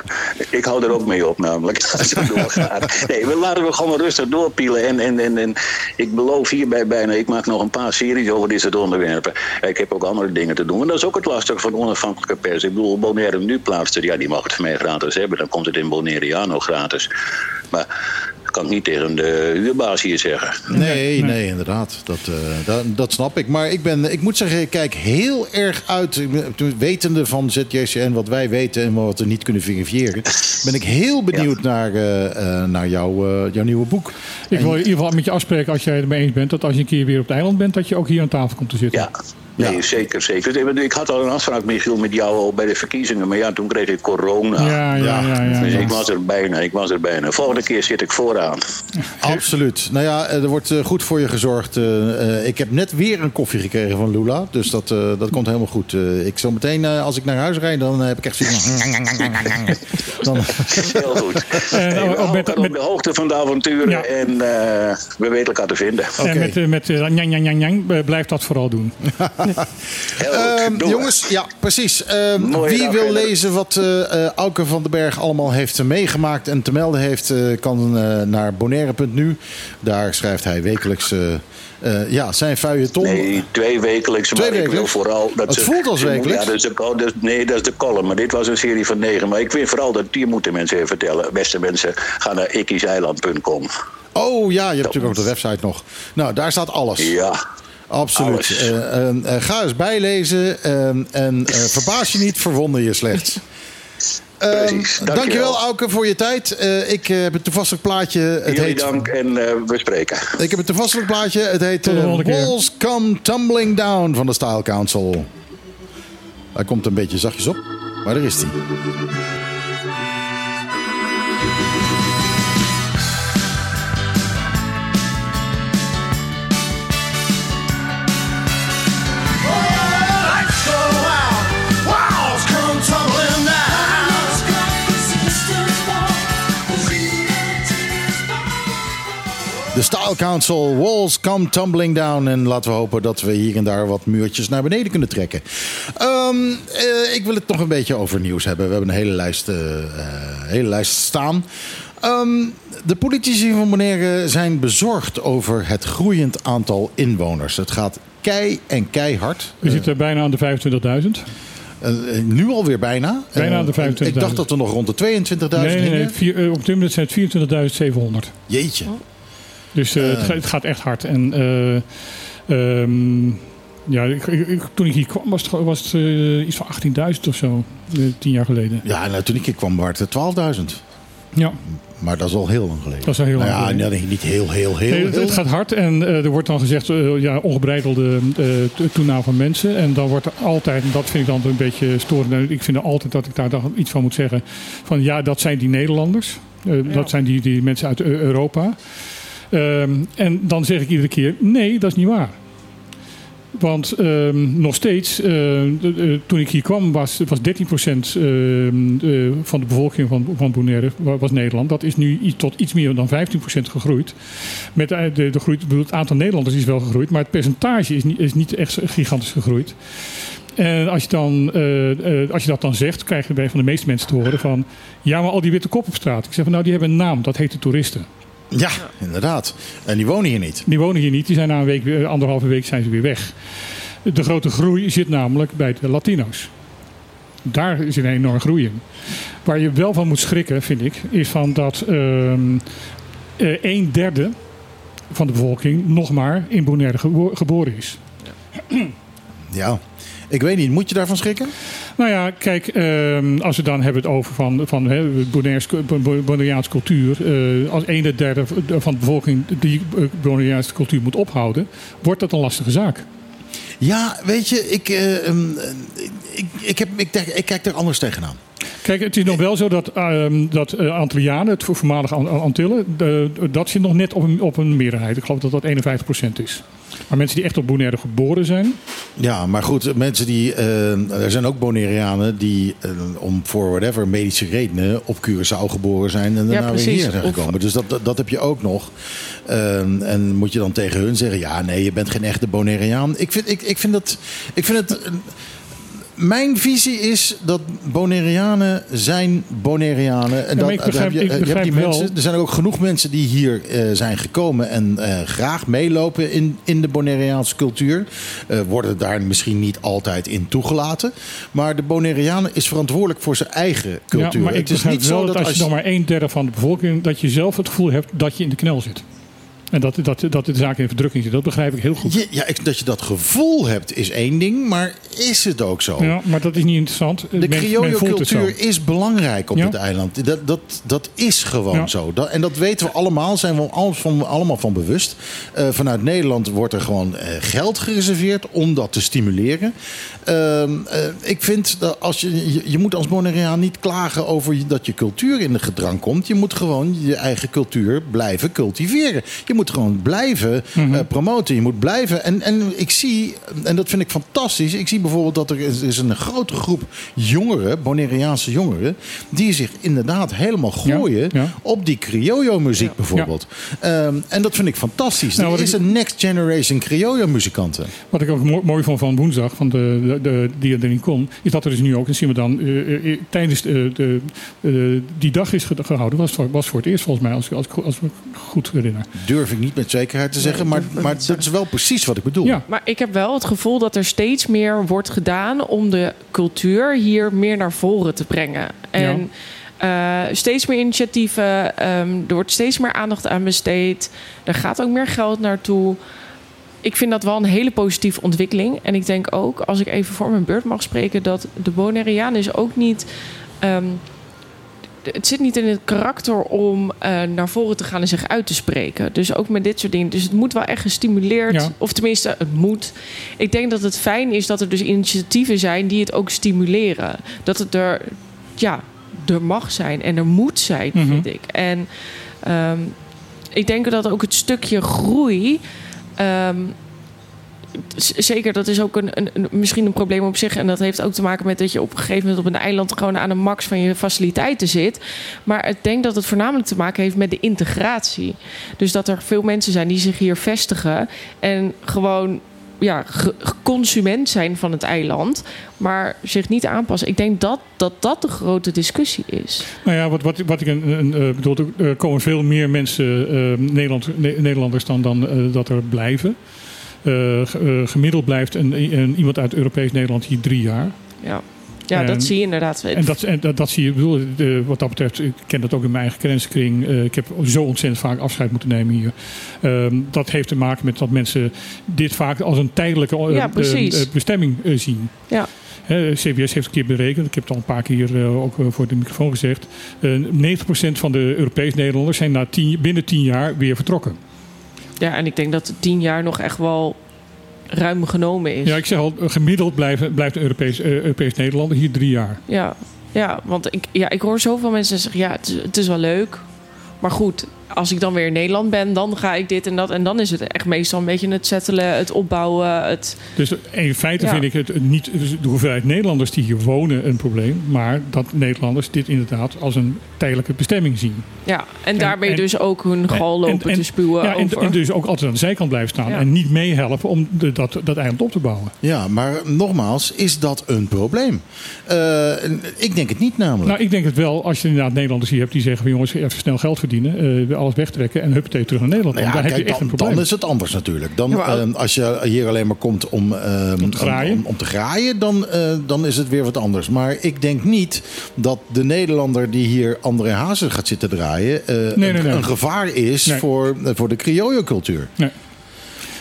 Ik hou er ook mee op, namelijk. Als het doorgaat. Nee, we laten we gewoon rustig doorpielen. En, en, en, en ik beloof hierbij bijna, ik maak nog een paar series over dit soort onderwerpen. Ik heb ook andere dingen te doen. En dat is ook het lastige van onafhankelijke pers. Ik bedoel, Bonaire nu plaatst er, ja, die mag het van mij gratis hebben. Dan komt het in Bonaireano gratis. Maar kan ik niet tegen de huurbaas hier zeggen.
nee, nee, inderdaad. Dat, eh, dat, dat snap ik. Maar ik, ben, ik moet zeggen, ik kijk heel erg uit. Wetende van ZJCN, wat wij weten en wat we niet kunnen verifiëren. Ben ik heel benieuwd naar, eh, eh, naar jouw, eh, jouw nieuwe boek.
Ik wil in ieder geval met je afspreken als jij het mee eens bent. Dat als je een keer weer op het eiland bent, dat je ook hier aan tafel komt te zitten.
Ja, Nee, zeker, zeker. Ik had al een afspraak, Michiel, met jou al bij de verkiezingen. Maar ja, toen kreeg ik corona.
Ja, ja, ja, ja,
dus
ja.
ik was er bijna, ik was er bijna. Volgende keer zit ik vooraan.
Absoluut. Nou ja, er wordt eh, goed voor je gezorgd. Eh, eh, ik heb net weer een koffie gekregen van Lula. Dus dat, eh, dat komt helemaal goed. Eh, ik zo meteen, eh, als ik naar huis rijd, dan heb ik echt zoiets van... Dan...
Heel goed.
En, oh,
houden
met-
op de hoogte van de avonturen.
Ja.
En eh, we weten elkaar te vinden.
En met, eh, met eh, njang, njang, njang, eh, blijf dat vooral doen.
Heel goed.
Ehm, jongens, ja, precies. Ehm, wie wil lezen wat eh eh Auke van den Berg allemaal heeft eh, meegemaakt en te melden heeft, kan naar bonaire.nu. Daar schrijft hij wekelijks eh, ja, zijn feuilleton.
Nee, twee wekelijks.
Twee
maar ik wil vooral... Dat
Het
ze-
voelt als wekelijks.
Ja, dat is de, nee, dat is de column. Maar dit was een serie van negen. Maar ik vind vooral dat die moeten mensen even vertellen. Beste mensen, ga naar ikkiseiland.com.
Oh ja, je hebt natuurlijk ook de website nog. Nou, daar staat alles.
Ja,
Absoluut. Eh, eh, eh, ga eens bijlezen eh, en eh, verbaas je niet, verwonder je slechts. Ehm,
Precies, dankjewel.
dankjewel Auke voor je tijd. Eh, ik heb een toepasselijk plaatje. Het
jullie
heet,
dank en eh, we spreken.
ik heb een toepasselijk plaatje. Het heet
keer.
Walls Come Tumbling Down van de Style Council. Hij komt een beetje zachtjes op, maar daar is hij. Style Council, Walls Come Tumbling Down. En laten we hopen dat we hier en daar wat muurtjes naar beneden kunnen trekken. Ehm, eh, ik wil het nog een beetje over nieuws hebben. We hebben een hele lijst, eh, eh, hele lijst staan. Ehm, de politici van Bonaire zijn bezorgd over het groeiend aantal inwoners. Het gaat kei en keihard.
We zitten bijna aan de 25.000.
Eh, eh, nu alweer bijna.
Bijna aan de
Eh,
25.000.
Ik dacht dat we nog rond de 22.000
Nee, nee, nee. op dit moment zijn het 24.700.
Jeetje.
Dus eh, het,
Eh.
ga- het gaat echt hard. En eh, ehm, ja, ik, ik- ik- toen ik hier kwam was het, was het eh, iets van 18.000 of zo. tien jaar geleden.
Ja, nou, toen ik hier kwam waren het er 12.000.
Ja,
Maar dat is al heel lang geleden.
dat is al heel
Nou
lang
ja,
geleden.
nee, niet heel, heel, heel.
Nee, het,
heel.
het gaat hard en er wordt dan gezegd ja, ongebreidelde to- toename van mensen. En dan wordt er altijd, en dat vind ik dan een beetje storend. en Ik vind altijd dat ik daar dan iets van moet zeggen. Van ja, dat zijn die Nederlanders. Dat zijn die, die mensen uit Eu- Europa. Ehm, en dan zeg ik iedere keer: nee, dat is niet waar. Want ehm, nog steeds, eh, toen ik hier kwam, was, was 13% ehm, eh, van de bevolking van, van Bonaire wa- was Nederland. Dat is nu tot iets meer dan 15% gegroeid. Met de, de, groei, het aantal Nederlanders is wel gegroeid, maar het percentage is niet, is niet echt gigantisch gegroeid. En als je, dan, eh, eh, als je dat dan zegt, krijg je bij van de meeste mensen te horen van... Ja, maar al die witte kop op straat. Ik zeg van nou, die hebben een naam. Dat heet de toeristen.
Ja, inderdaad. En die wonen hier niet.
Die wonen hier niet. Die zijn na een week, weer- anderhalve week zijn ze weer weg. De grote groei zit namelijk bij de Latino's. Daar zit een enorme groei in. Waar je wel van moet schrikken, vind ik, is van dat ehm eh, een derde van de bevolking nog maar in Bonaire gebo- geboren is.
Ja. Ik weet niet, moet je daarvan schrikken?
Nou ja, kijk, ehm, als we dan hebben het over van, van Bonaireaanse cultuur. eh, als een derde van de bevolking die eh, Bonaireaanse cultuur moet ophouden, wordt dat een lastige zaak.
Ja, weet je, ik, eh, ehm, ik, ik, heb, ik, ik kijk er anders tegenaan.
Kijk, het is nog wel zo dat, ehm dat eh, Antillianen, het voor- voormalige An- Antillen, de- dat zit nog net op een, op een meerderheid. Ik geloof dat dat 51% is. Maar mensen die echt op Bonaire geboren zijn,
Ja, maar goed, mensen die. eh, er zijn ook Bonaireanen die eh, om voor whatever medische redenen op Curaçao geboren zijn en daarna weer hier zijn
Of-
gekomen. Dus dat, dat, dat heb je ook nog. Ehm, en moet je dan tegen hun zeggen: ja, nee, je bent geen echte Bonaireaan. Ik vind, ik, ik vind dat. Ik vind het. Mijn visie is dat Bonaireanen zijn Bonaireanen. En
Ja,
dat,
ik begrijp-
heb je,
ik
eh, je hebt die mensen, er zijn ook genoeg mensen die hier eh, zijn gekomen en eh, graag meelopen in, in de Bonaireaanse cultuur. Worden daar misschien niet altijd in toegelaten. Maar de Bonaireaan is verantwoordelijk voor zijn eigen cultuur.
Ja, maar ik
het is niet zo
dat, als je nog maar een derde van de bevolking, dat je zelf het gevoel hebt dat je in de knel zit. En dat, dat, dat de zaak in verdrukking zit, dat begrijp ik heel goed.
Ja, ik- dat je dat gevoel hebt is één ding, maar is het ook zo?
Ja, maar dat is niet interessant.
De criollo-cultuur is belangrijk op
Ja.
het eiland. Dat, dat, dat is gewoon
Ja.
zo. Dat, en dat weten we allemaal, zijn we alles van, allemaal van bewust. Eh, vanuit Nederland wordt er gewoon eh, geld gereserveerd om dat te stimuleren. Ehm, eh, ik vind dat als je, je, je moet als Bonaireaan niet klagen over dat je cultuur in de gedrang komt. Je moet gewoon je eigen cultuur blijven cultiveren. Je moet gewoon blijven
Mhm.
eh, promoten. Je moet blijven. En, en ik zie, en dat vind ik fantastisch. Ik zie bijvoorbeeld dat er is, is een grote groep jongeren, Bonaireaanse jongeren, die zich inderdaad helemaal gooien
ja.
op die criollo-muziek bijvoorbeeld. Ehm, en dat vind ik fantastisch.
Nou,
er is
ik-
een next generation criollo-muzikanten.
Wat ik ook mo- mooi vond van woensdag, van de, de, de, die er niet kon, is dat er dus nu ook, en zien we dan, eh, eh, tijdens de, de, eh, die dag is ge- gehouden, was, voor- was voor het eerst volgens mij, als, ik- als, als ik goed herinner.
Durf ik niet met zekerheid te zeggen, maar, maar dat is wel precies wat ik bedoel.
Ja.
Maar ik heb wel het gevoel dat er steeds meer wordt gedaan om de cultuur hier meer naar voren te brengen. En eh, steeds meer initiatieven, ehm, er wordt steeds meer aandacht aan besteed. Er gaat ook meer geld naartoe. Ik vind dat wel een hele positieve ontwikkeling. En ik denk ook, als ik even voor mijn beurt mag spreken, dat de Bonaireaan is ook niet. ehm, het zit niet in het karakter om eh, naar voren te gaan en zich uit te spreken. Dus ook met dit soort dingen. Dus het moet wel echt gestimuleerd.
Ja.
Of tenminste, het moet. Ik denk dat het fijn is dat er dus initiatieven zijn die het ook stimuleren. Dat het er, ja, er mag zijn en er moet zijn,
Mhm.
vind ik. En ehm, ik denk dat ook het stukje groei. Ehm, zeker, dat is ook een, een, een- misschien een probleem op zich. En dat heeft ook te maken met dat je op een gegeven moment op een eiland gewoon aan de max van je faciliteiten zit. Maar ik denk dat het voornamelijk te maken heeft met de integratie. Dus dat er veel mensen zijn die zich hier vestigen en gewoon ja, consument zijn van het eiland, maar zich niet aanpassen. Ik denk dat dat, dat de grote discussie is.
Nou ja, wat, wat, wat ik een, een, eh, bedoel, er komen veel meer mensen, eh, Nederland, Ne- Nederlanders dan, dan eh, dat er blijven. Gemiddeld blijft een, een, iemand uit Europees Nederland hier drie jaar.
Ja, ja
En-
dat zie je inderdaad.
En dat, en dat, dat zie je, bedoel, wat dat betreft, ik ken dat ook in mijn eigen kenniskring. Eh, ik heb zo ontzettend vaak afscheid moeten nemen hier. Ehm, dat heeft te maken met dat mensen dit vaak als een tijdelijke eh,
Ja,
eh, bestemming zien.
Ja.
CBS heeft een keer berekend, ik heb het al een paar keer ook voor de microfoon gezegd. eh 90% van de Europees Nederlanders zijn na tien, binnen tien jaar weer vertrokken.
Ja, en ik denk dat tien jaar nog echt wel ruim genomen is.
Ja, ik zeg al, gemiddeld blijven, blijft een Europees, eh, Europees Nederlander hier drie jaar.
Ja, ja want ik, ja, ik hoor zoveel mensen zeggen: ja, het is wel leuk. Maar goed, als ik dan weer in Nederland ben, dan ga ik dit en dat. En dan is het echt meestal een beetje het settelen, het opbouwen. Het...
Dus in feite
Ja.
vind ik het niet de hoeveelheid Nederlanders die hier wonen een probleem, maar dat Nederlanders dit inderdaad als een tijdelijke bestemming zien.
Ja, en daarmee
en-
dus ook hun gal
En-
lopen
en-
te spuwen.
Ja, en,
over.
en dus ook altijd aan de zijkant blijven staan
Ja.
en niet meehelpen om de, dat, dat eiland op te bouwen.
Ja, maar nogmaals, is dat een probleem? Eh, ik denk het niet namelijk.
Nou, ik denk het wel, als je inderdaad Nederlanders hier hebt die zeggen: van, jongens, even snel geld verdienen, alles wegtrekken en huppatee terug naar Nederland.
Nou ja,
dan heb je echt
dan,
een probleem.
dan is het anders natuurlijk. Dan,
Ja, maar-
eh, als je hier alleen maar komt om, eh,
Om te graaien.
om, om te graaien, dan, eh, dan is het weer wat anders. Maar ik denk niet dat de Nederlander die hier André Hazes gaat zitten draaien... eh,
Nee,
een,
nee, nee.
een gevaar is
Nee.
voor, eh, voor de criollo-cultuur.
Nee.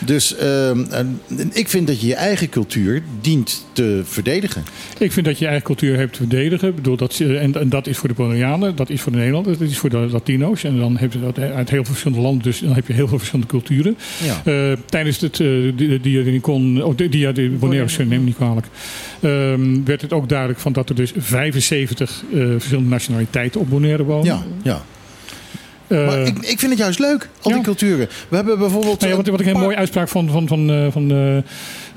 Dus ehm, en ik vind dat je je eigen cultuur dient te verdedigen.
Ik vind dat je je eigen cultuur hebt te verdedigen. Ik bedoel, dat, eh, en, en dat is voor de Bonaireanen, dat is voor de Nederlanders, dat is voor de Latino's. En dan heb je dat uit heel veel verschillende landen, dus dan heb je heel veel verschillende culturen.
Ja.
Eh, tijdens het uh, Diadenicon, oh, di- dia de Bonaire, neem me niet kwalijk, ehm, werd het ook duidelijk van dat er dus 75 eh, verschillende nationaliteiten op Bonaire wonen.
Ja, ja.
Eh,
maar ik, ik vind het juist leuk, al die culturen. We hebben bijvoorbeeld...
Nou ja, wat, wat ik een mooie uitspraak van, van, van, eh, van eh, eh,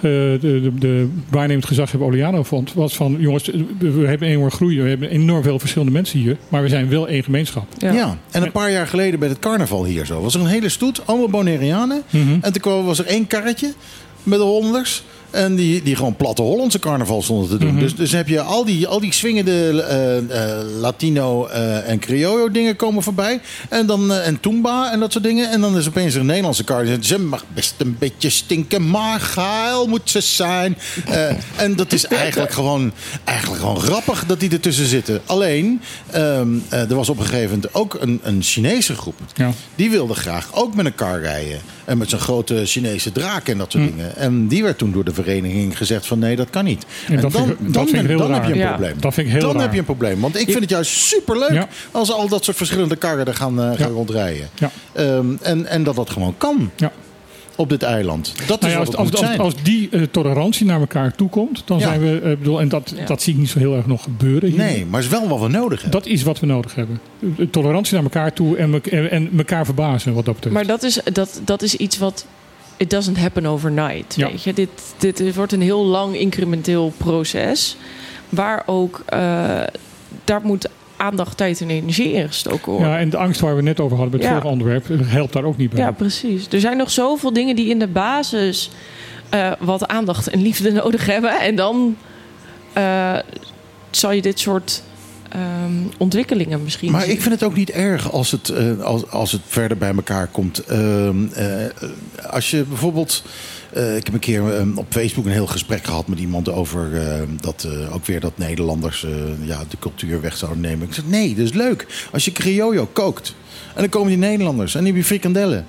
de, de, de waarnemend gezaghebber Oliano vond, was van jongens, we hebben enorm groei, we hebben enorm veel verschillende mensen hier, maar we zijn wel één gemeenschap.
Ja. en een paar jaar geleden bij het carnaval hier zo was er een hele stoet, allemaal Bonaireanen.
Mhm.
En toen kwam, was er één karretje met de Hollanders. En die, die gewoon platte Hollandse carnaval stonden te doen.
Mhm.
dus, dus heb je al die, al die swingende eh, eh, Latino eh, en Criollo dingen komen voorbij. En dan en en dat soort dingen. En dan is opeens een Nederlandse carnaval. Ze mag best een beetje stinken, maar geil moet ze zijn. En dat is eigenlijk gewoon, eigenlijk gewoon grappig dat die ertussen zitten. Alleen, ehm, eh, er was op een gegeven moment ook een, een Chinese groep.
Ja.
Die wilde graag ook met een kar rijden. En met zo'n grote Chinese draak en dat
Hm.
soort dingen. En die werd toen door de vereniging gezegd van nee, dat kan niet.
En
En,
dat
dan,
vind
dan, dan heb je een
Ja,
probleem.
dat vind ik heel
dan
raar.
heb je een probleem. Want ik vind het juist superleuk
Ja.
als al dat soort verschillende karren er gaan, eh, gaan rondrijden. Ehm, en, en dat dat gewoon kan
Ja.
Op dit eiland. Dat
Nou
is
ja,
wat
als,
het
als,
moet
als,
zijn.
als die eh, tolerantie naar elkaar toekomt, dan
Ja.
zijn we. eh, bedoel, en dat,
Ja.
dat zie ik niet zo heel erg nog gebeuren. hier.
nee, maar het is wel wat we nodig hebben.
Dat is wat we nodig hebben. Eh, Tolerantie naar elkaar toe en, me- en, en elkaar verbazen wat dat betreft.
Maar dat is, dat, dat is iets wat. It doesn't happen overnight.
Ja.
Weet je? Dit, dit wordt een heel lang incrementeel proces. Waar ook. eh, daar moet aandacht, tijd en energie in gestoken worden.
ja, en de angst waar we net over hadden bij het
Ja.
vorige onderwerp eh, helpt daar ook niet bij.
Ja, precies. Er zijn nog zoveel dingen die in de basis eh, wat aandacht en liefde nodig hebben. En dan eh, zal je dit soort ehm, ontwikkelingen misschien
Maar ik vind het ook niet erg als het, eh, als, als het verder bij elkaar komt. Ehm, eh, als je bijvoorbeeld. Eh, ik heb een keer eh, op Facebook een heel gesprek gehad met iemand over eh, dat eh, ook weer dat Nederlanders eh, ja, de cultuur weg zouden nemen. Ik zeg nee, dat is leuk. Als je criollo kookt en dan komen die Nederlanders en die hebben frikandellen.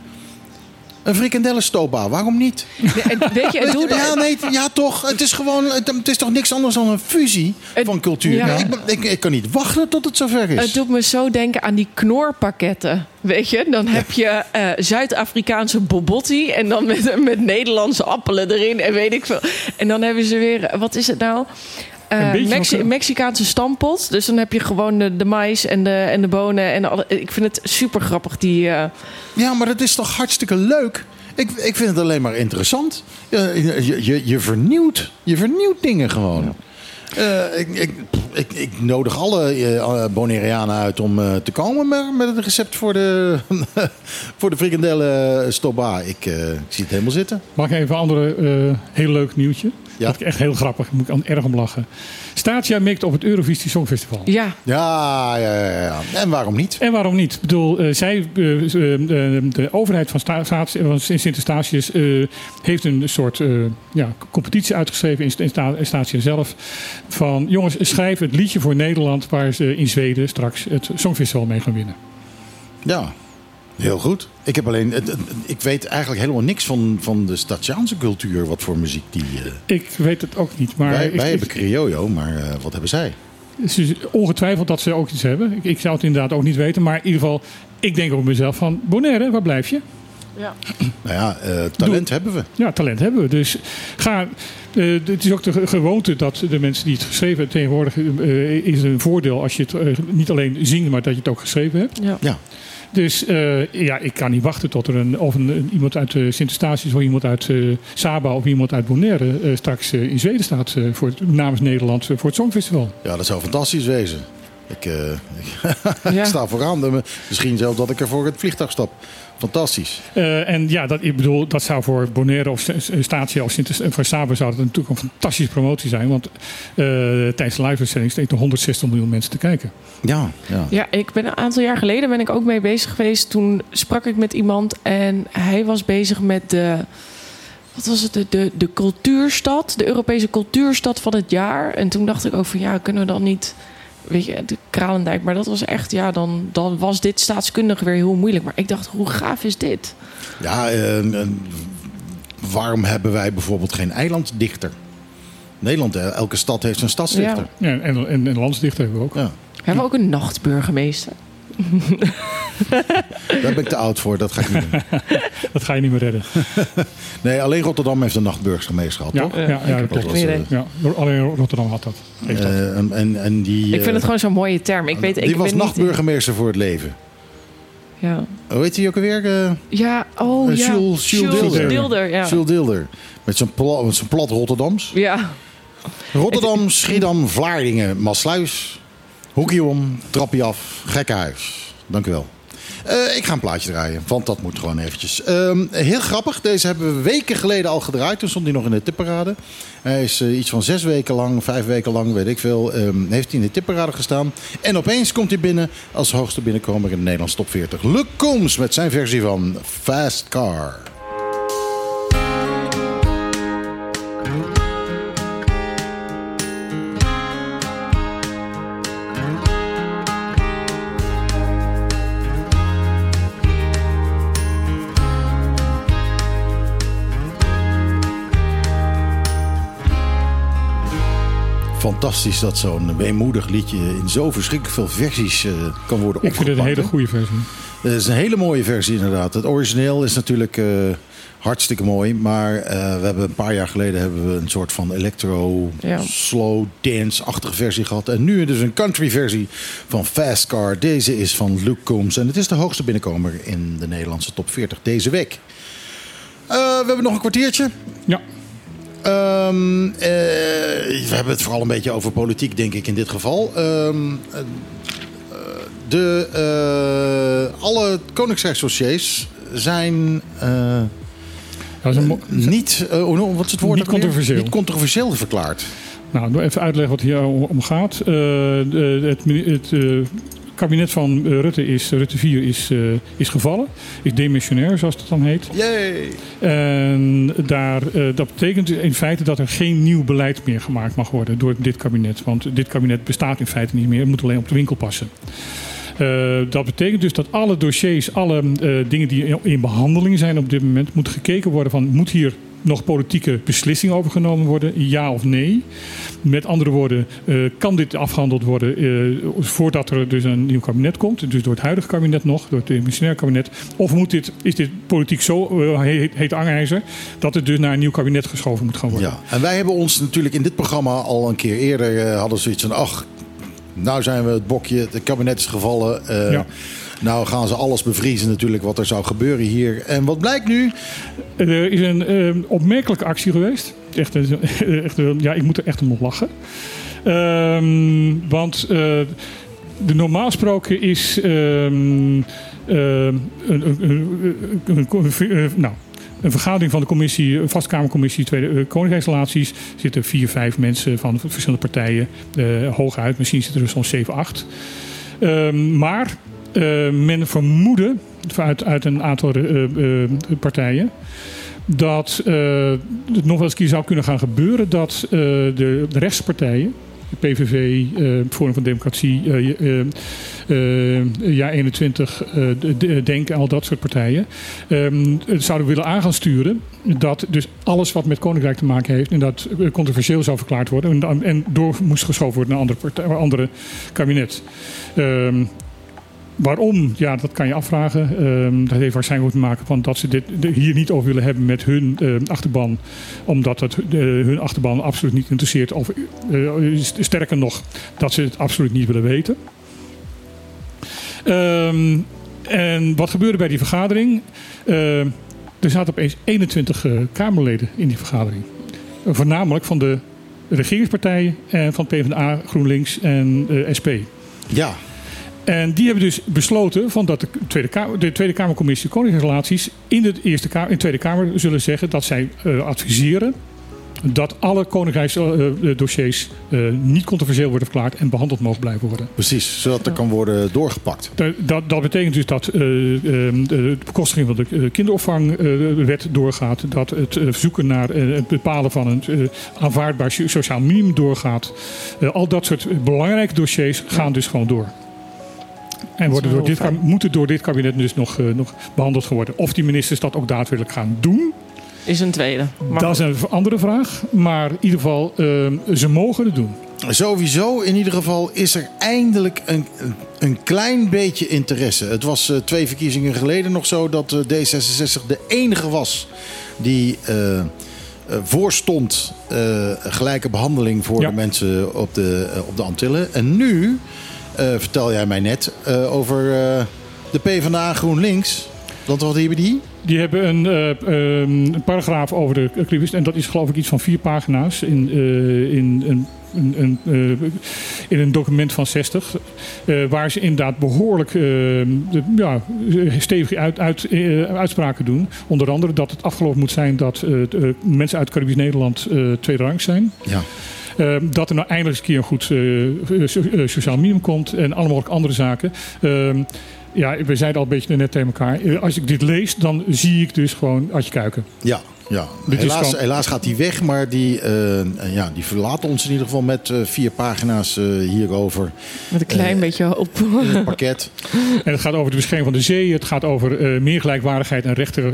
Een frikandellenstopa, waarom niet?
En weet je, het doet
ja, nee, ja, toch. Het is gewoon, het, het is toch niks anders dan een fusie van cultuur.
ja.
Ik, ik kan niet wachten tot het zover is.
Het doet me zo denken aan die knorpakketten. Weet je, dan heb je eh, Zuid-Afrikaanse bobotti en dan met, met Nederlandse appelen erin en weet ik veel. En dan hebben ze weer, wat is het nou? Eh, Mexi- Mexicaanse stampot. Dus dan heb je gewoon de, de mais en de, en de bonen. En alle, ik vind het super grappig. Die, eh,
Ja, maar dat is toch hartstikke leuk? Ik, ik vind het alleen maar interessant. Je, je, je, je vernieuwt. Je vernieuwt dingen gewoon. Eh, ik, ik, ik, ik nodig alle eh, Bonaireanen uit om te komen met, met het recept voor de, voor de frikandellen stobba. Ik, eh, ik zie het helemaal zitten.
Mag ik even een andere eh, heel leuk nieuwtje?
Ja.
Dat ik echt heel grappig, daar moet ik aan erg om lachen. Statia mikt op het Eurovisie Songfestival.
ja,
Ja, ja, ja, ja. En waarom niet?
En waarom niet? Ik bedoel, eh, zij, eh, eh, de, overheid van, Sta- van Sint-Eustatius eh, heeft een soort eh, ja, competitie uitgeschreven in, in, Sta- in Statia zelf. Van jongens, schrijf het liedje voor Nederland waar ze in Zweden straks het Songfestival mee gaan winnen.
Ja, heel goed. Ik, heb alleen, ik weet eigenlijk helemaal niks van, van de Statiaanse cultuur. Wat voor muziek die... eh,
Ik weet het ook niet, maar
wij
ik-
wij
ik-
hebben criollo, maar eh, wat hebben zij?
ongetwijfeld dat ze ook iets hebben. Ik, ik zou het inderdaad ook niet weten, maar in ieder geval, ik denk ook mezelf van Bonaire, waar blijf je?
ja.
Nou ja, eh, talent hebben we.
Ja, talent hebben we. Dus ga. eh, het is ook de ge- gewoonte dat de mensen die het geschreven hebben tegenwoordig eh, is een voordeel als je het niet alleen zingt, maar dat je het ook geschreven hebt.
Ja.
Ja.
Dus eh, ja, ik kan niet wachten tot er een, of een, een- iemand uit uh, Sint-Eustatius of iemand uit eh, Saba of iemand uit Bonaire eh, straks eh, in Zweden staat eh, voor het, namens Nederland eh, voor het Songfestival.
Ja, dat zou fantastisch wezen. Ik, eh, ik,
Ja.
sta vooraan. Eh, Misschien zelfs dat ik er voor het vliegtuig stap. Fantastisch.
Eh, en ja, dat, ik bedoel, dat zou voor Bonaire of Statia of Sint voor Saba zou dat natuurlijk een fantastische promotie zijn. Want eh, tijdens de live-uitzending steekt er 160 miljoen mensen te kijken.
Ja, ja.
Ja, ik ben een aantal jaar geleden ben ik ook mee bezig geweest. Toen sprak ik met iemand en hij was bezig met de. Wat was het? De, de, de cultuurstad, de Europese cultuurstad van het jaar. En toen dacht ik ook van ja, kunnen we dan niet. Weet je, de Kralendijk. Maar dat was echt, ja, dan, dan was dit staatskundig weer heel moeilijk. Maar ik dacht, hoe gaaf is dit?
ja eh, eh, waarom hebben wij bijvoorbeeld geen eilanddichter? Nederland, elke stad heeft zijn stadsdichter.
Ja, en, en, en landsdichter hebben we ook.
Ja.
Hebben we ook een nachtburgemeester?
Daar ben ik te oud voor, dat ga ik niet doen.
Dat ga je niet meer redden.
Nee, alleen Rotterdam heeft een nachtburgemeester gehad,
Ja,
toch?
ja, ja, dat
Dat
klopt.
eh,
Ja, alleen Rotterdam had dat.
Eh, en, en, die,
Ik vind
eh,
het gewoon zo'n mooie term. Ik weet,
die
ik
was nachtburgemeester voor het leven.
Ja.
Hoe heet hij ook alweer? eh
Ja, oh
Eh,
ja.
Jules- Jules
ja.
Deelder. Met zijn pla- met zijn plat Rotterdams.
Ja.
Rotterdam, Schiedam, Vlaardingen, Maasluis, Hoekje om, trapje af, Gekkenhuis. Dank u wel. Eh, ik ga een plaatje draaien, want dat moet gewoon eventjes. Ehm, heel grappig, deze hebben we weken geleden al gedraaid. Toen stond hij nog in de tipparade. Hij is eh, iets van zes weken lang, vijf weken lang, weet ik veel, ehm, heeft hij in de tipparade gestaan. En opeens komt hij binnen als hoogste binnenkomer in de Nederlandse top 40. Luc Combs met zijn versie van Fast Car. Fantastisch dat zo'n weemoedig liedje in zo verschrikkelijk veel versies eh, kan worden
Ik vind het een hele goede versie.
Het is een hele mooie versie inderdaad. Het origineel is natuurlijk eh, hartstikke mooi. Maar eh, we hebben een paar jaar geleden hebben we een soort van electro,
Ja.
slow dance-achtige versie gehad. En nu dus een country versie van Fast Car. Deze is van Luke Combs. En het is de hoogste binnenkomer in de Nederlandse top 40 deze week. Eh, we hebben nog een kwartiertje.
Ja.
Ehm, eh, we hebben het vooral een beetje over politiek, denk ik, in dit geval. Ehm, eh, de, eh, alle Koningsrijksdossiers zijn eh, niet, wat is het woord?
Niet controversieel.
Niet controversieel verklaard.
Nou, even uitleggen wat hier om gaat. Het het eh, kabinet van eh, Rutte, is, Rutte 4 is, eh, is gevallen. Is demissionair, zoals het dan heet.
Yay!
En daar, eh, dat betekent in feite dat er geen nieuw beleid meer gemaakt mag worden door dit kabinet. Want dit kabinet bestaat in feite niet meer. Het moet alleen op de winkel passen. Dat betekent dus dat alle dossiers, alle dingen die in- in behandeling zijn op dit moment, moet gekeken worden van moet hier nog politieke beslissingen over genomen worden, ja of nee. Met andere woorden, eh, kan dit afgehandeld worden eh, voordat er dus een nieuw kabinet komt, dus door het huidige kabinet nog, door het demissionair kabinet, of moet dit, is dit politiek zo eh, heet, heet angijzer dat het dus naar een nieuw kabinet geschoven moet gaan worden?
Ja, en wij hebben ons natuurlijk in dit programma al een keer eerder hadden zoiets van, ach, nou zijn we het bokje, het kabinet is gevallen.
Ja.
Nou gaan ze alles bevriezen natuurlijk wat er zou gebeuren hier. En wat blijkt nu?
Er is een eh, opmerkelijke actie geweest. Echt, een- echt, een- ja, ik moet er echt om lachen. Ehm, want eh, de, normaal gesproken is ehm, een, nou, een vergadering van de commissie, een vastkamercommissie Tweede eh, Koninkrijksrelaties. Er zitten vier, vijf mensen van verschillende partijen. eh hooguit, misschien zitten er soms zeven, acht. Ehm, maar eh, men vermoedde uit, uit een aantal eh, eh, partijen dat het nog wel eens zou kunnen gaan gebeuren dat de, de rechtspartijen, PVV, eh Forum van Democratie, eh, Ja 21, eh, de- de- Denk en al dat soort partijen, ehm, zouden willen aan gaan sturen dat dus alles wat met Koninkrijk te maken heeft, en dat controversieel zou verklaard worden en, en door moest geschoven worden naar een andere, andere kabinet. Ehm, Waarom? Ja, dat kan je afvragen. Ehm, dat heeft waarschijnlijk ook te maken van dat ze dit hier niet over willen hebben met hun eh, achterban. Omdat het eh, hun achterban absoluut niet interesseert. Of eh, sterker nog, dat ze het absoluut niet willen weten. Ehm, en wat gebeurde bij die vergadering? Ehm, er zaten opeens 21 eh, Kamerleden in die vergadering. Voornamelijk van de regeringspartijen en van PvdA, GroenLinks en SP.
Ja.
En die hebben dus besloten van dat de Tweede, Kamer, de Tweede Kamercommissie Koningsrelaties in de, Eerste Kamer, in de Tweede Kamer zullen zeggen dat zij eh, adviseren dat alle koninkrijksdossiers eh, niet controversieel worden verklaard en behandeld mogen blijven worden.
Precies, zodat er kan worden doorgepakt.
Dat, dat, dat betekent dus dat eh, eh, de bekostiging van de eh, kinderopvangwet doorgaat. Dat het eh, zoeken naar eh, het bepalen van een eh, aanvaardbaar so- sociaal minimum doorgaat. Eh, al dat soort belangrijke dossiers gaan dus gewoon door. En worden door dit, moeten door dit kabinet dus nog, eh, nog behandeld worden. Of die ministers dat ook daadwerkelijk gaan doen,
Is een tweede. Maar
dat is een andere vraag. Maar in ieder geval, eh, ze mogen het doen.
Sowieso, in ieder geval, is er eindelijk een, een klein beetje interesse. Het was eh, twee verkiezingen geleden nog zo dat eh, D66 de enige was die voorstond eh, gelijke behandeling voor
Ja.
de mensen op de, op de Antillen. En nu vertel jij mij net eh, over eh, de PvdA GroenLinks. Want wat hebben die?
Die hebben een, eh, ehm, een paragraaf over de clipist. En dat is geloof ik iets van vier pagina's in, eh, in, een, een, een, eh, in een document van 60. Eh, waar ze inderdaad behoorlijk eh, de, ja, stevige uit, uit, eh, uitspraken doen. Onder andere dat het afgelopen moet zijn dat eh, eh, mensen uit Caribisch Nederland eh tweede rang zijn.
Ja.
Eh, dat er nou eindelijk eens een keer een goed eh, so- eh, sociaal minimum komt en allemaal ook andere zaken. Ehm, ja, we zeiden al een beetje net tegen elkaar. eh, als ik dit lees, dan zie ik dus gewoon Adje Kuiken.
Ja, ja. Helaas, helaas gaat die weg, maar die, eh, ja, die verlaat ons in ieder geval met eh, vier pagina's eh, hierover.
Met een klein beetje hoop.
in het pakket.
En het gaat over de bescherming van de zee. Het gaat over eh, meer gelijkwaardigheid en rechten,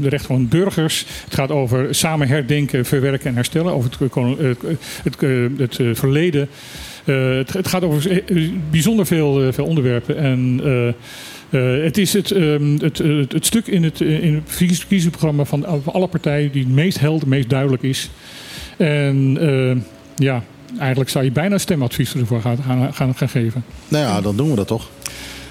de rechten van burgers. Het gaat over samen herdenken, verwerken en herstellen. Over het, het, het, eh, het, verleden. Eh, het, het gaat over bijzonder veel, veel onderwerpen. En eh, het is het, ehm, het, eh, het, het stuk in het, eh, in het verkiezings- verkiezingsprogramma van, van alle partijen die het meest helder, het meest duidelijk is. En ja, eigenlijk zou je bijna stemadvies ervoor gaan, gaan, gaan, gaan geven.
Nou ja, dan doen we dat toch.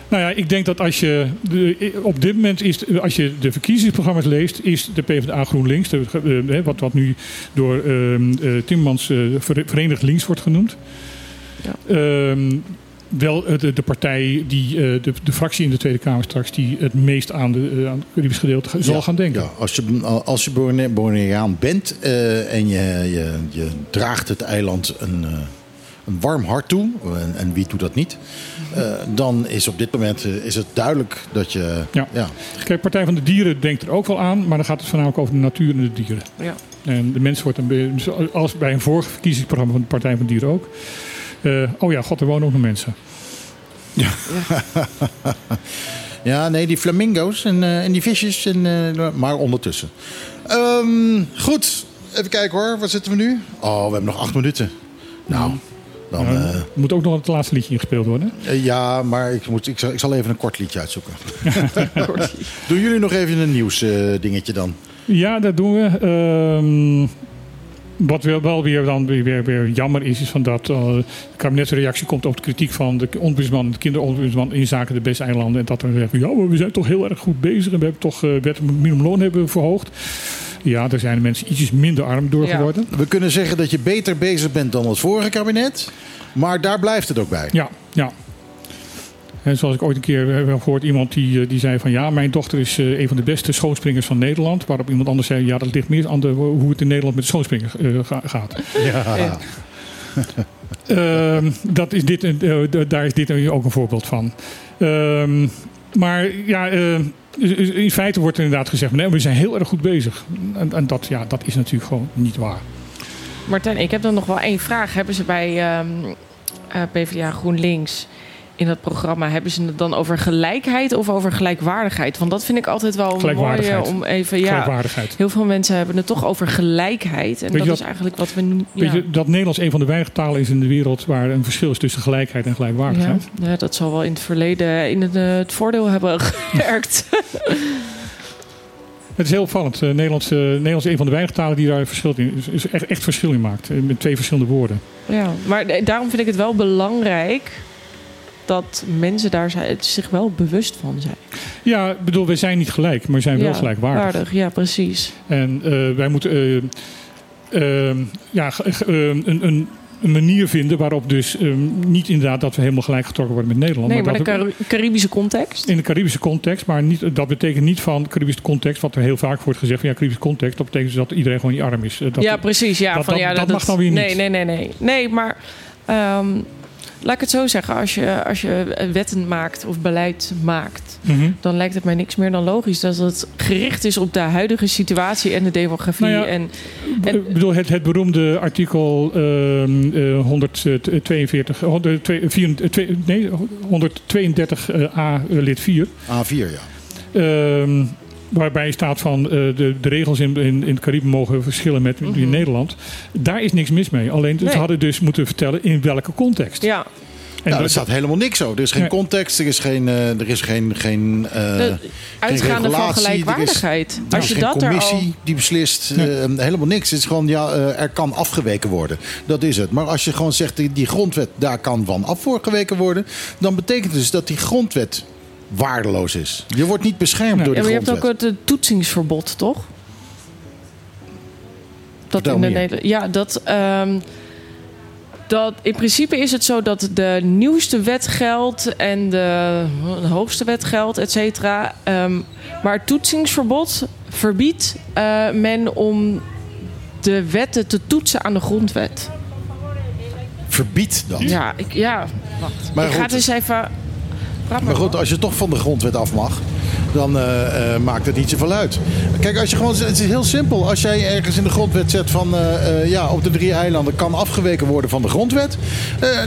Nou ja, ik denk dat als je de, op dit moment is, als je de verkiezingsprogramma's leest, is de PvdA GroenLinks, de, wat, wat nu door ehm eh, Timmermans eh, Ver- Verenigd Links wordt genoemd, ehm, wel eh, de, de partij die eh, de, de fractie in de Tweede Kamer straks die het meest aan, de, eh, aan het Caribisch gedeelte zal
Ja,
gaan denken.
Ja, als je, als je Borne- Borneaan bent eh, en je, je, je draagt het eiland een, eh, een warm hart toe, en, en wie doet dat niet, eh, dan is op dit moment is het duidelijk dat je...
Ja.
ja.
Kijk, Partij van de Dieren denkt er ook wel aan, maar dan gaat het voornamelijk over de natuur en de dieren.
Ja.
En de mens wordt een beetje, als bij een vorig verkiezingsprogramma van de Partij van de Dieren ook. Eh, oh ja, god, er wonen ook nog mensen.
Ja, nee, die flamingo's en, eh, en die visjes, en, eh, maar ondertussen. Ehm, goed, even kijken hoor. Waar zitten we nu? Oh, we hebben nog acht minuten. Nou, dan...
Ja, moet ook nog het laatste liedje ingespeeld worden.
ja, maar ik, moet, ik, zal, ik zal even een kort liedje uitzoeken. Doen jullie nog even een nieuws eh, dingetje dan?
Ja, dat doen we. Ehm, wat wel, weer, dan weer, weer, jammer is, is van dat eh, de kabinetsreactie komt op de kritiek van de ombudsman, de kinderombudsman in zaken de beste eilanden. En dat er zeggen, ja, maar we zijn toch heel erg goed bezig en we hebben toch uh, wet minimumloon hebben verhoogd. Ja, daar zijn de mensen ietsjes minder arm door geworden.
We kunnen zeggen dat je beter bezig bent dan het vorige kabinet. Maar daar blijft het ook bij.
Ja, ja. En zoals ik ooit een keer heb gehoord, iemand die, eh, die zei van ja, mijn dochter is eh, een van de beste schoonspringers van Nederland. Waarop iemand anders zei, ja, dat ligt meer aan de, hoe het in Nederland met de schoonspringers uh, ga, gaat.
Ja.
uh, dat is dit, uh, daar is dit ook een voorbeeld van. Uh, maar ja, uh, in feite wordt er inderdaad gezegd, nee, we zijn heel erg goed bezig. En, en, dat, ja, dat is natuurlijk gewoon niet waar.
Martijn, ik heb dan nog wel één vraag. Hebben ze bij um, uh, PvdA GroenLinks in dat programma, hebben ze het dan over gelijkheid of over gelijkwaardigheid? Want dat vind ik altijd wel mooi om even. Ja, heel veel mensen hebben het toch over gelijkheid. En dat is eigenlijk wat we. Ja.
Weet je dat Nederlands een van de weinige talen is in de wereld waar een verschil is tussen gelijkheid en gelijkwaardigheid?
Ja, dat zal wel in het verleden in het, het voordeel hebben gewerkt.
Het is heel opvallend. Uh, Nederlands, uh, Nederlands is een van de weinige talen die daar verschil in, is echt, echt verschil in maakt. Met twee verschillende woorden.
Ja, maar daarom vind ik het wel belangrijk dat mensen daar zich wel bewust van zijn.
Ja, ik bedoel, wij zijn niet gelijk, maar we zijn wel gelijkwaardig.
Waardig, ja, precies.
En uh, wij moeten uh, uh, ja, een, een, een, manier vinden waarop dus niet inderdaad dat we helemaal gelijk getrokken worden met Nederland.
Nee, maar, de Caribische context?
In de Caribische context, maar niet, dat betekent niet van Caribische context, wat er heel vaak wordt gezegd van ja, Caribische context, dat betekent dus dat iedereen gewoon niet arm is. Dat,
ja, precies. Ja,
dat,
van,
dat,
ja,
dat,
dat
mag dan weer niet.
Nee, nee, nee, nee. Nee, maar... Um, Laat ik het zo zeggen, als je, als je wetten maakt of beleid maakt,
Mhm.
mm -hmm. dan lijkt het mij niks meer dan logisch dat het gericht is op de huidige situatie en de demografie.
Nou ja,
en,
en, ik bedoel, het, het beroemde artikel uh, uh, 142, 142, nee, 132a lid 4.
A4, ja.
Uh, waarbij staat van uh, de, de regels in, in, in het Caribe mogen verschillen met mm -hmm. in Nederland. Daar is niks mis mee. Alleen nee. ze hadden dus moeten vertellen in welke context.
Ja.
En nou, er staat helemaal niks over. Er is geen context, er is geen, uh, er is geen, geen, uh,
de uitgaande van gelijkwaardigheid.
Er is,
Als je
geen
dat
commissie
al...
die beslist, ja. uh, helemaal niks. Het is gewoon, ja, er kan afgeweken worden. Dat is het. Maar als je gewoon zegt, die, die grondwet, daar kan van afgeweken worden... dan betekent dus dat die grondwet waardeloos is. Je wordt niet beschermd door die
maar je
grondwet.
hebt ook het toetsingsverbod, toch? Dat in de Nederland. Ja, dat. Um, dat in principe is het zo dat de nieuwste wet geldt en de, de hoogste wet geldt, et cetera. Ehm, maar het toetsingsverbod verbiedt eh, men om de wetten te toetsen aan de grondwet.
Verbiedt dan?
Ja, ik, ja wacht.
Maar
ik ga het eens even...
Maar goed, als je toch van de grondwet af mag, dan eh, eh, maakt het niet zoveel uit. Kijk, als je gewoon, het is heel simpel. Als jij ergens in de grondwet zet van eh, ja, op de drie eilanden kan afgeweken worden van de grondwet,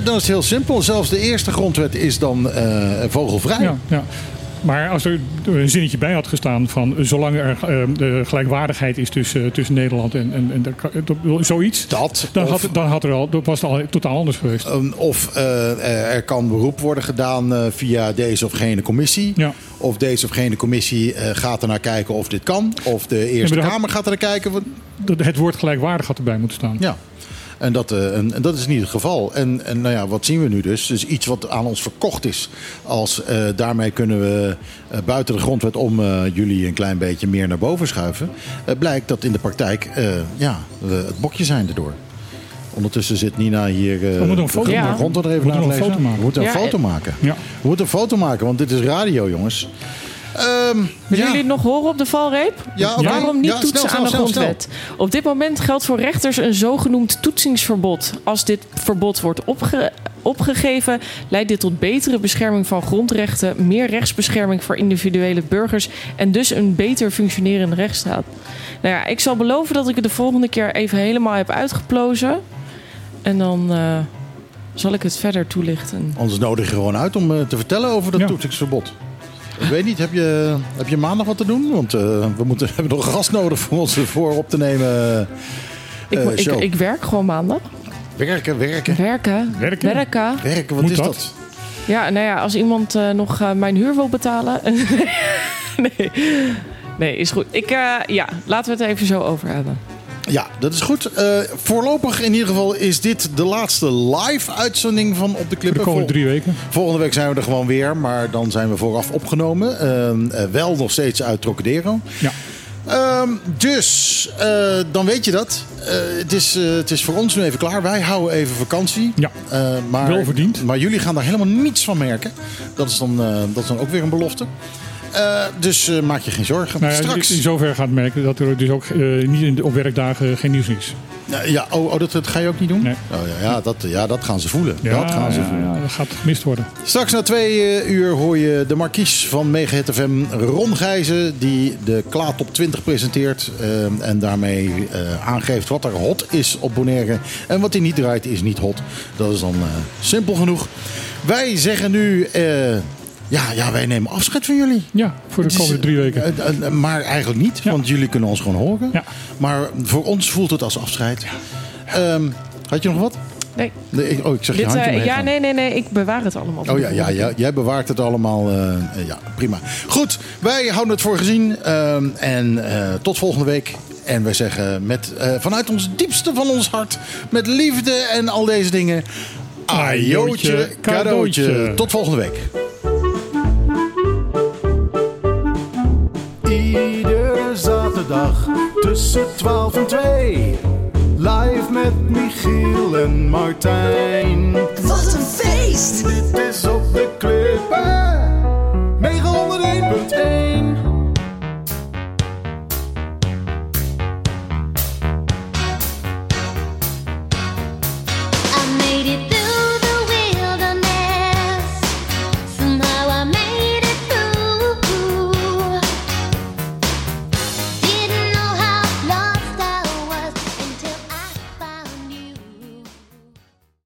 dan is het heel simpel. Zelfs de eerste grondwet is dan vogelvrij.
Ja, ja. Maar als er een zinnetje bij had gestaan van zolang er eh, de gelijkwaardigheid is tussen, tussen Nederland en, en, en de- dat- zoiets,
Dat,
dan,
of-
had, dan had er al, was het al totaal anders geweest.
Um, Of eh, er kan beroep worden gedaan eh, via deze of gene commissie.
Ja.
Of deze of gene commissie eh, gaat er naar kijken of dit kan. Of de Eerste Kamer gaat er naar kijken.
Het woord gelijkwaardig had erbij moeten staan.
Ja. En dat, eh, en, en dat is niet het geval. En, en nou ja, wat zien we nu dus? Dus iets wat aan ons verkocht is. Als eh, daarmee kunnen we eh, buiten de grondwet om eh, jullie een klein beetje meer naar boven schuiven. eh, blijkt dat in de praktijk eh, ja, we het bokje zijn erdoor. Ondertussen zit Nina hier eh,
We moeten een foto maken.
grond er even
We moeten een foto maken.
We moeten een
Ja,
foto
en-
maken.
Ja.
We moeten een foto maken, want dit is radio, jongens. Ehm,
Willen
ja.
jullie het nog horen op de valreep?
Ja.
Waarom niet
Ja,
toetsen
snel,
aan de
snel.
grondwet? Op dit moment geldt voor rechters een zogenoemd toetsingsverbod. Als dit verbod wordt opge- opgegeven, leidt dit tot betere bescherming van grondrechten, meer rechtsbescherming voor individuele burgers en dus een beter functionerende rechtsstaat. Nou ja, ik zal beloven dat ik het de volgende keer even helemaal heb uitgeplozen. En dan eh, zal ik het verder toelichten.
Anders nodig je gewoon uit om eh, te vertellen over dat
Ja.
toetsingsverbod. Ik weet niet, heb je, heb je maandag wat te doen? Want eh, we moeten, hebben nog een gast nodig voor ons voor op te nemen.
Ik,
eh,
ik,
show.
ik werk gewoon maandag.
Werken, werken.
Werken.
Werken?
Werken.
Werken, wat
Moet
is
dat?
dat?
Ja, nou ja, als iemand eh, nog mijn huur wil betalen. nee. nee, is goed. Ik, eh, ja, laten we het even zo over hebben.
Ja, dat is goed. Eh, voorlopig in ieder geval is dit de laatste live uitzending van Op de
Voor de
Klippen.
komende drie weken.
Volgende week zijn we er gewoon weer, maar dan zijn we vooraf opgenomen. Ehm, eh, wel nog steeds uit Trocadero.
Ja.
Ehm, dus, eh, dan weet je dat. Eh, het, is, eh, het is voor ons nu even klaar. Wij houden even vakantie.
Ja.
Eh, maar,
Wel verdiend.
Maar jullie gaan daar helemaal niets van merken. Dat is dan, eh, dat is dan ook weer een belofte. Eh, dus eh, maak je geen zorgen.
Nou ja,
Straks.
in zover gaat merken dat er dus ook eh, niet in de, op werkdagen geen nieuws is.
Ja, ja, oh, oh, dat, dat ga je ook niet doen?
Nee.
Oh, ja, ja, dat, ja, dat gaan ze voelen.
Ja,
dat gaan ze voelen.
ja, dat gaat gemist worden.
Straks na twee uur hoor je de markies van Megahit FM, Ron Gijzen, die de Klaat Top 20 presenteert. en daarmee aangeeft wat er hot is op Bonaire. En wat hij niet draait is niet hot. Dat is dan simpel genoeg. Wij zeggen nu, ja, ja, wij nemen afscheid van jullie.
Ja, voor de komende drie weken.
eh, eh, eh, maar eigenlijk niet,
Ja.
want jullie kunnen ons gewoon horen.
Ja.
Maar voor ons voelt het als afscheid. Ehm, had je nog wat?
Nee.
Nee, ik- oh, ik zag je handje
ja, nee, nee, nee. Ik bewaar het allemaal.
Oh ja, ja, jij bewaart het allemaal. ja, prima. Goed, wij houden het voor gezien. ehm, en eh, tot volgende week. En we zeggen met, eh, vanuit ons diepste van ons hart, met liefde en al deze dingen. Ajootje, cadeautje. Tot volgende week.
tussen 12 en 2. Live met Michiel en Martijn.
Wat een feest! Dit is op de klippen. 901.1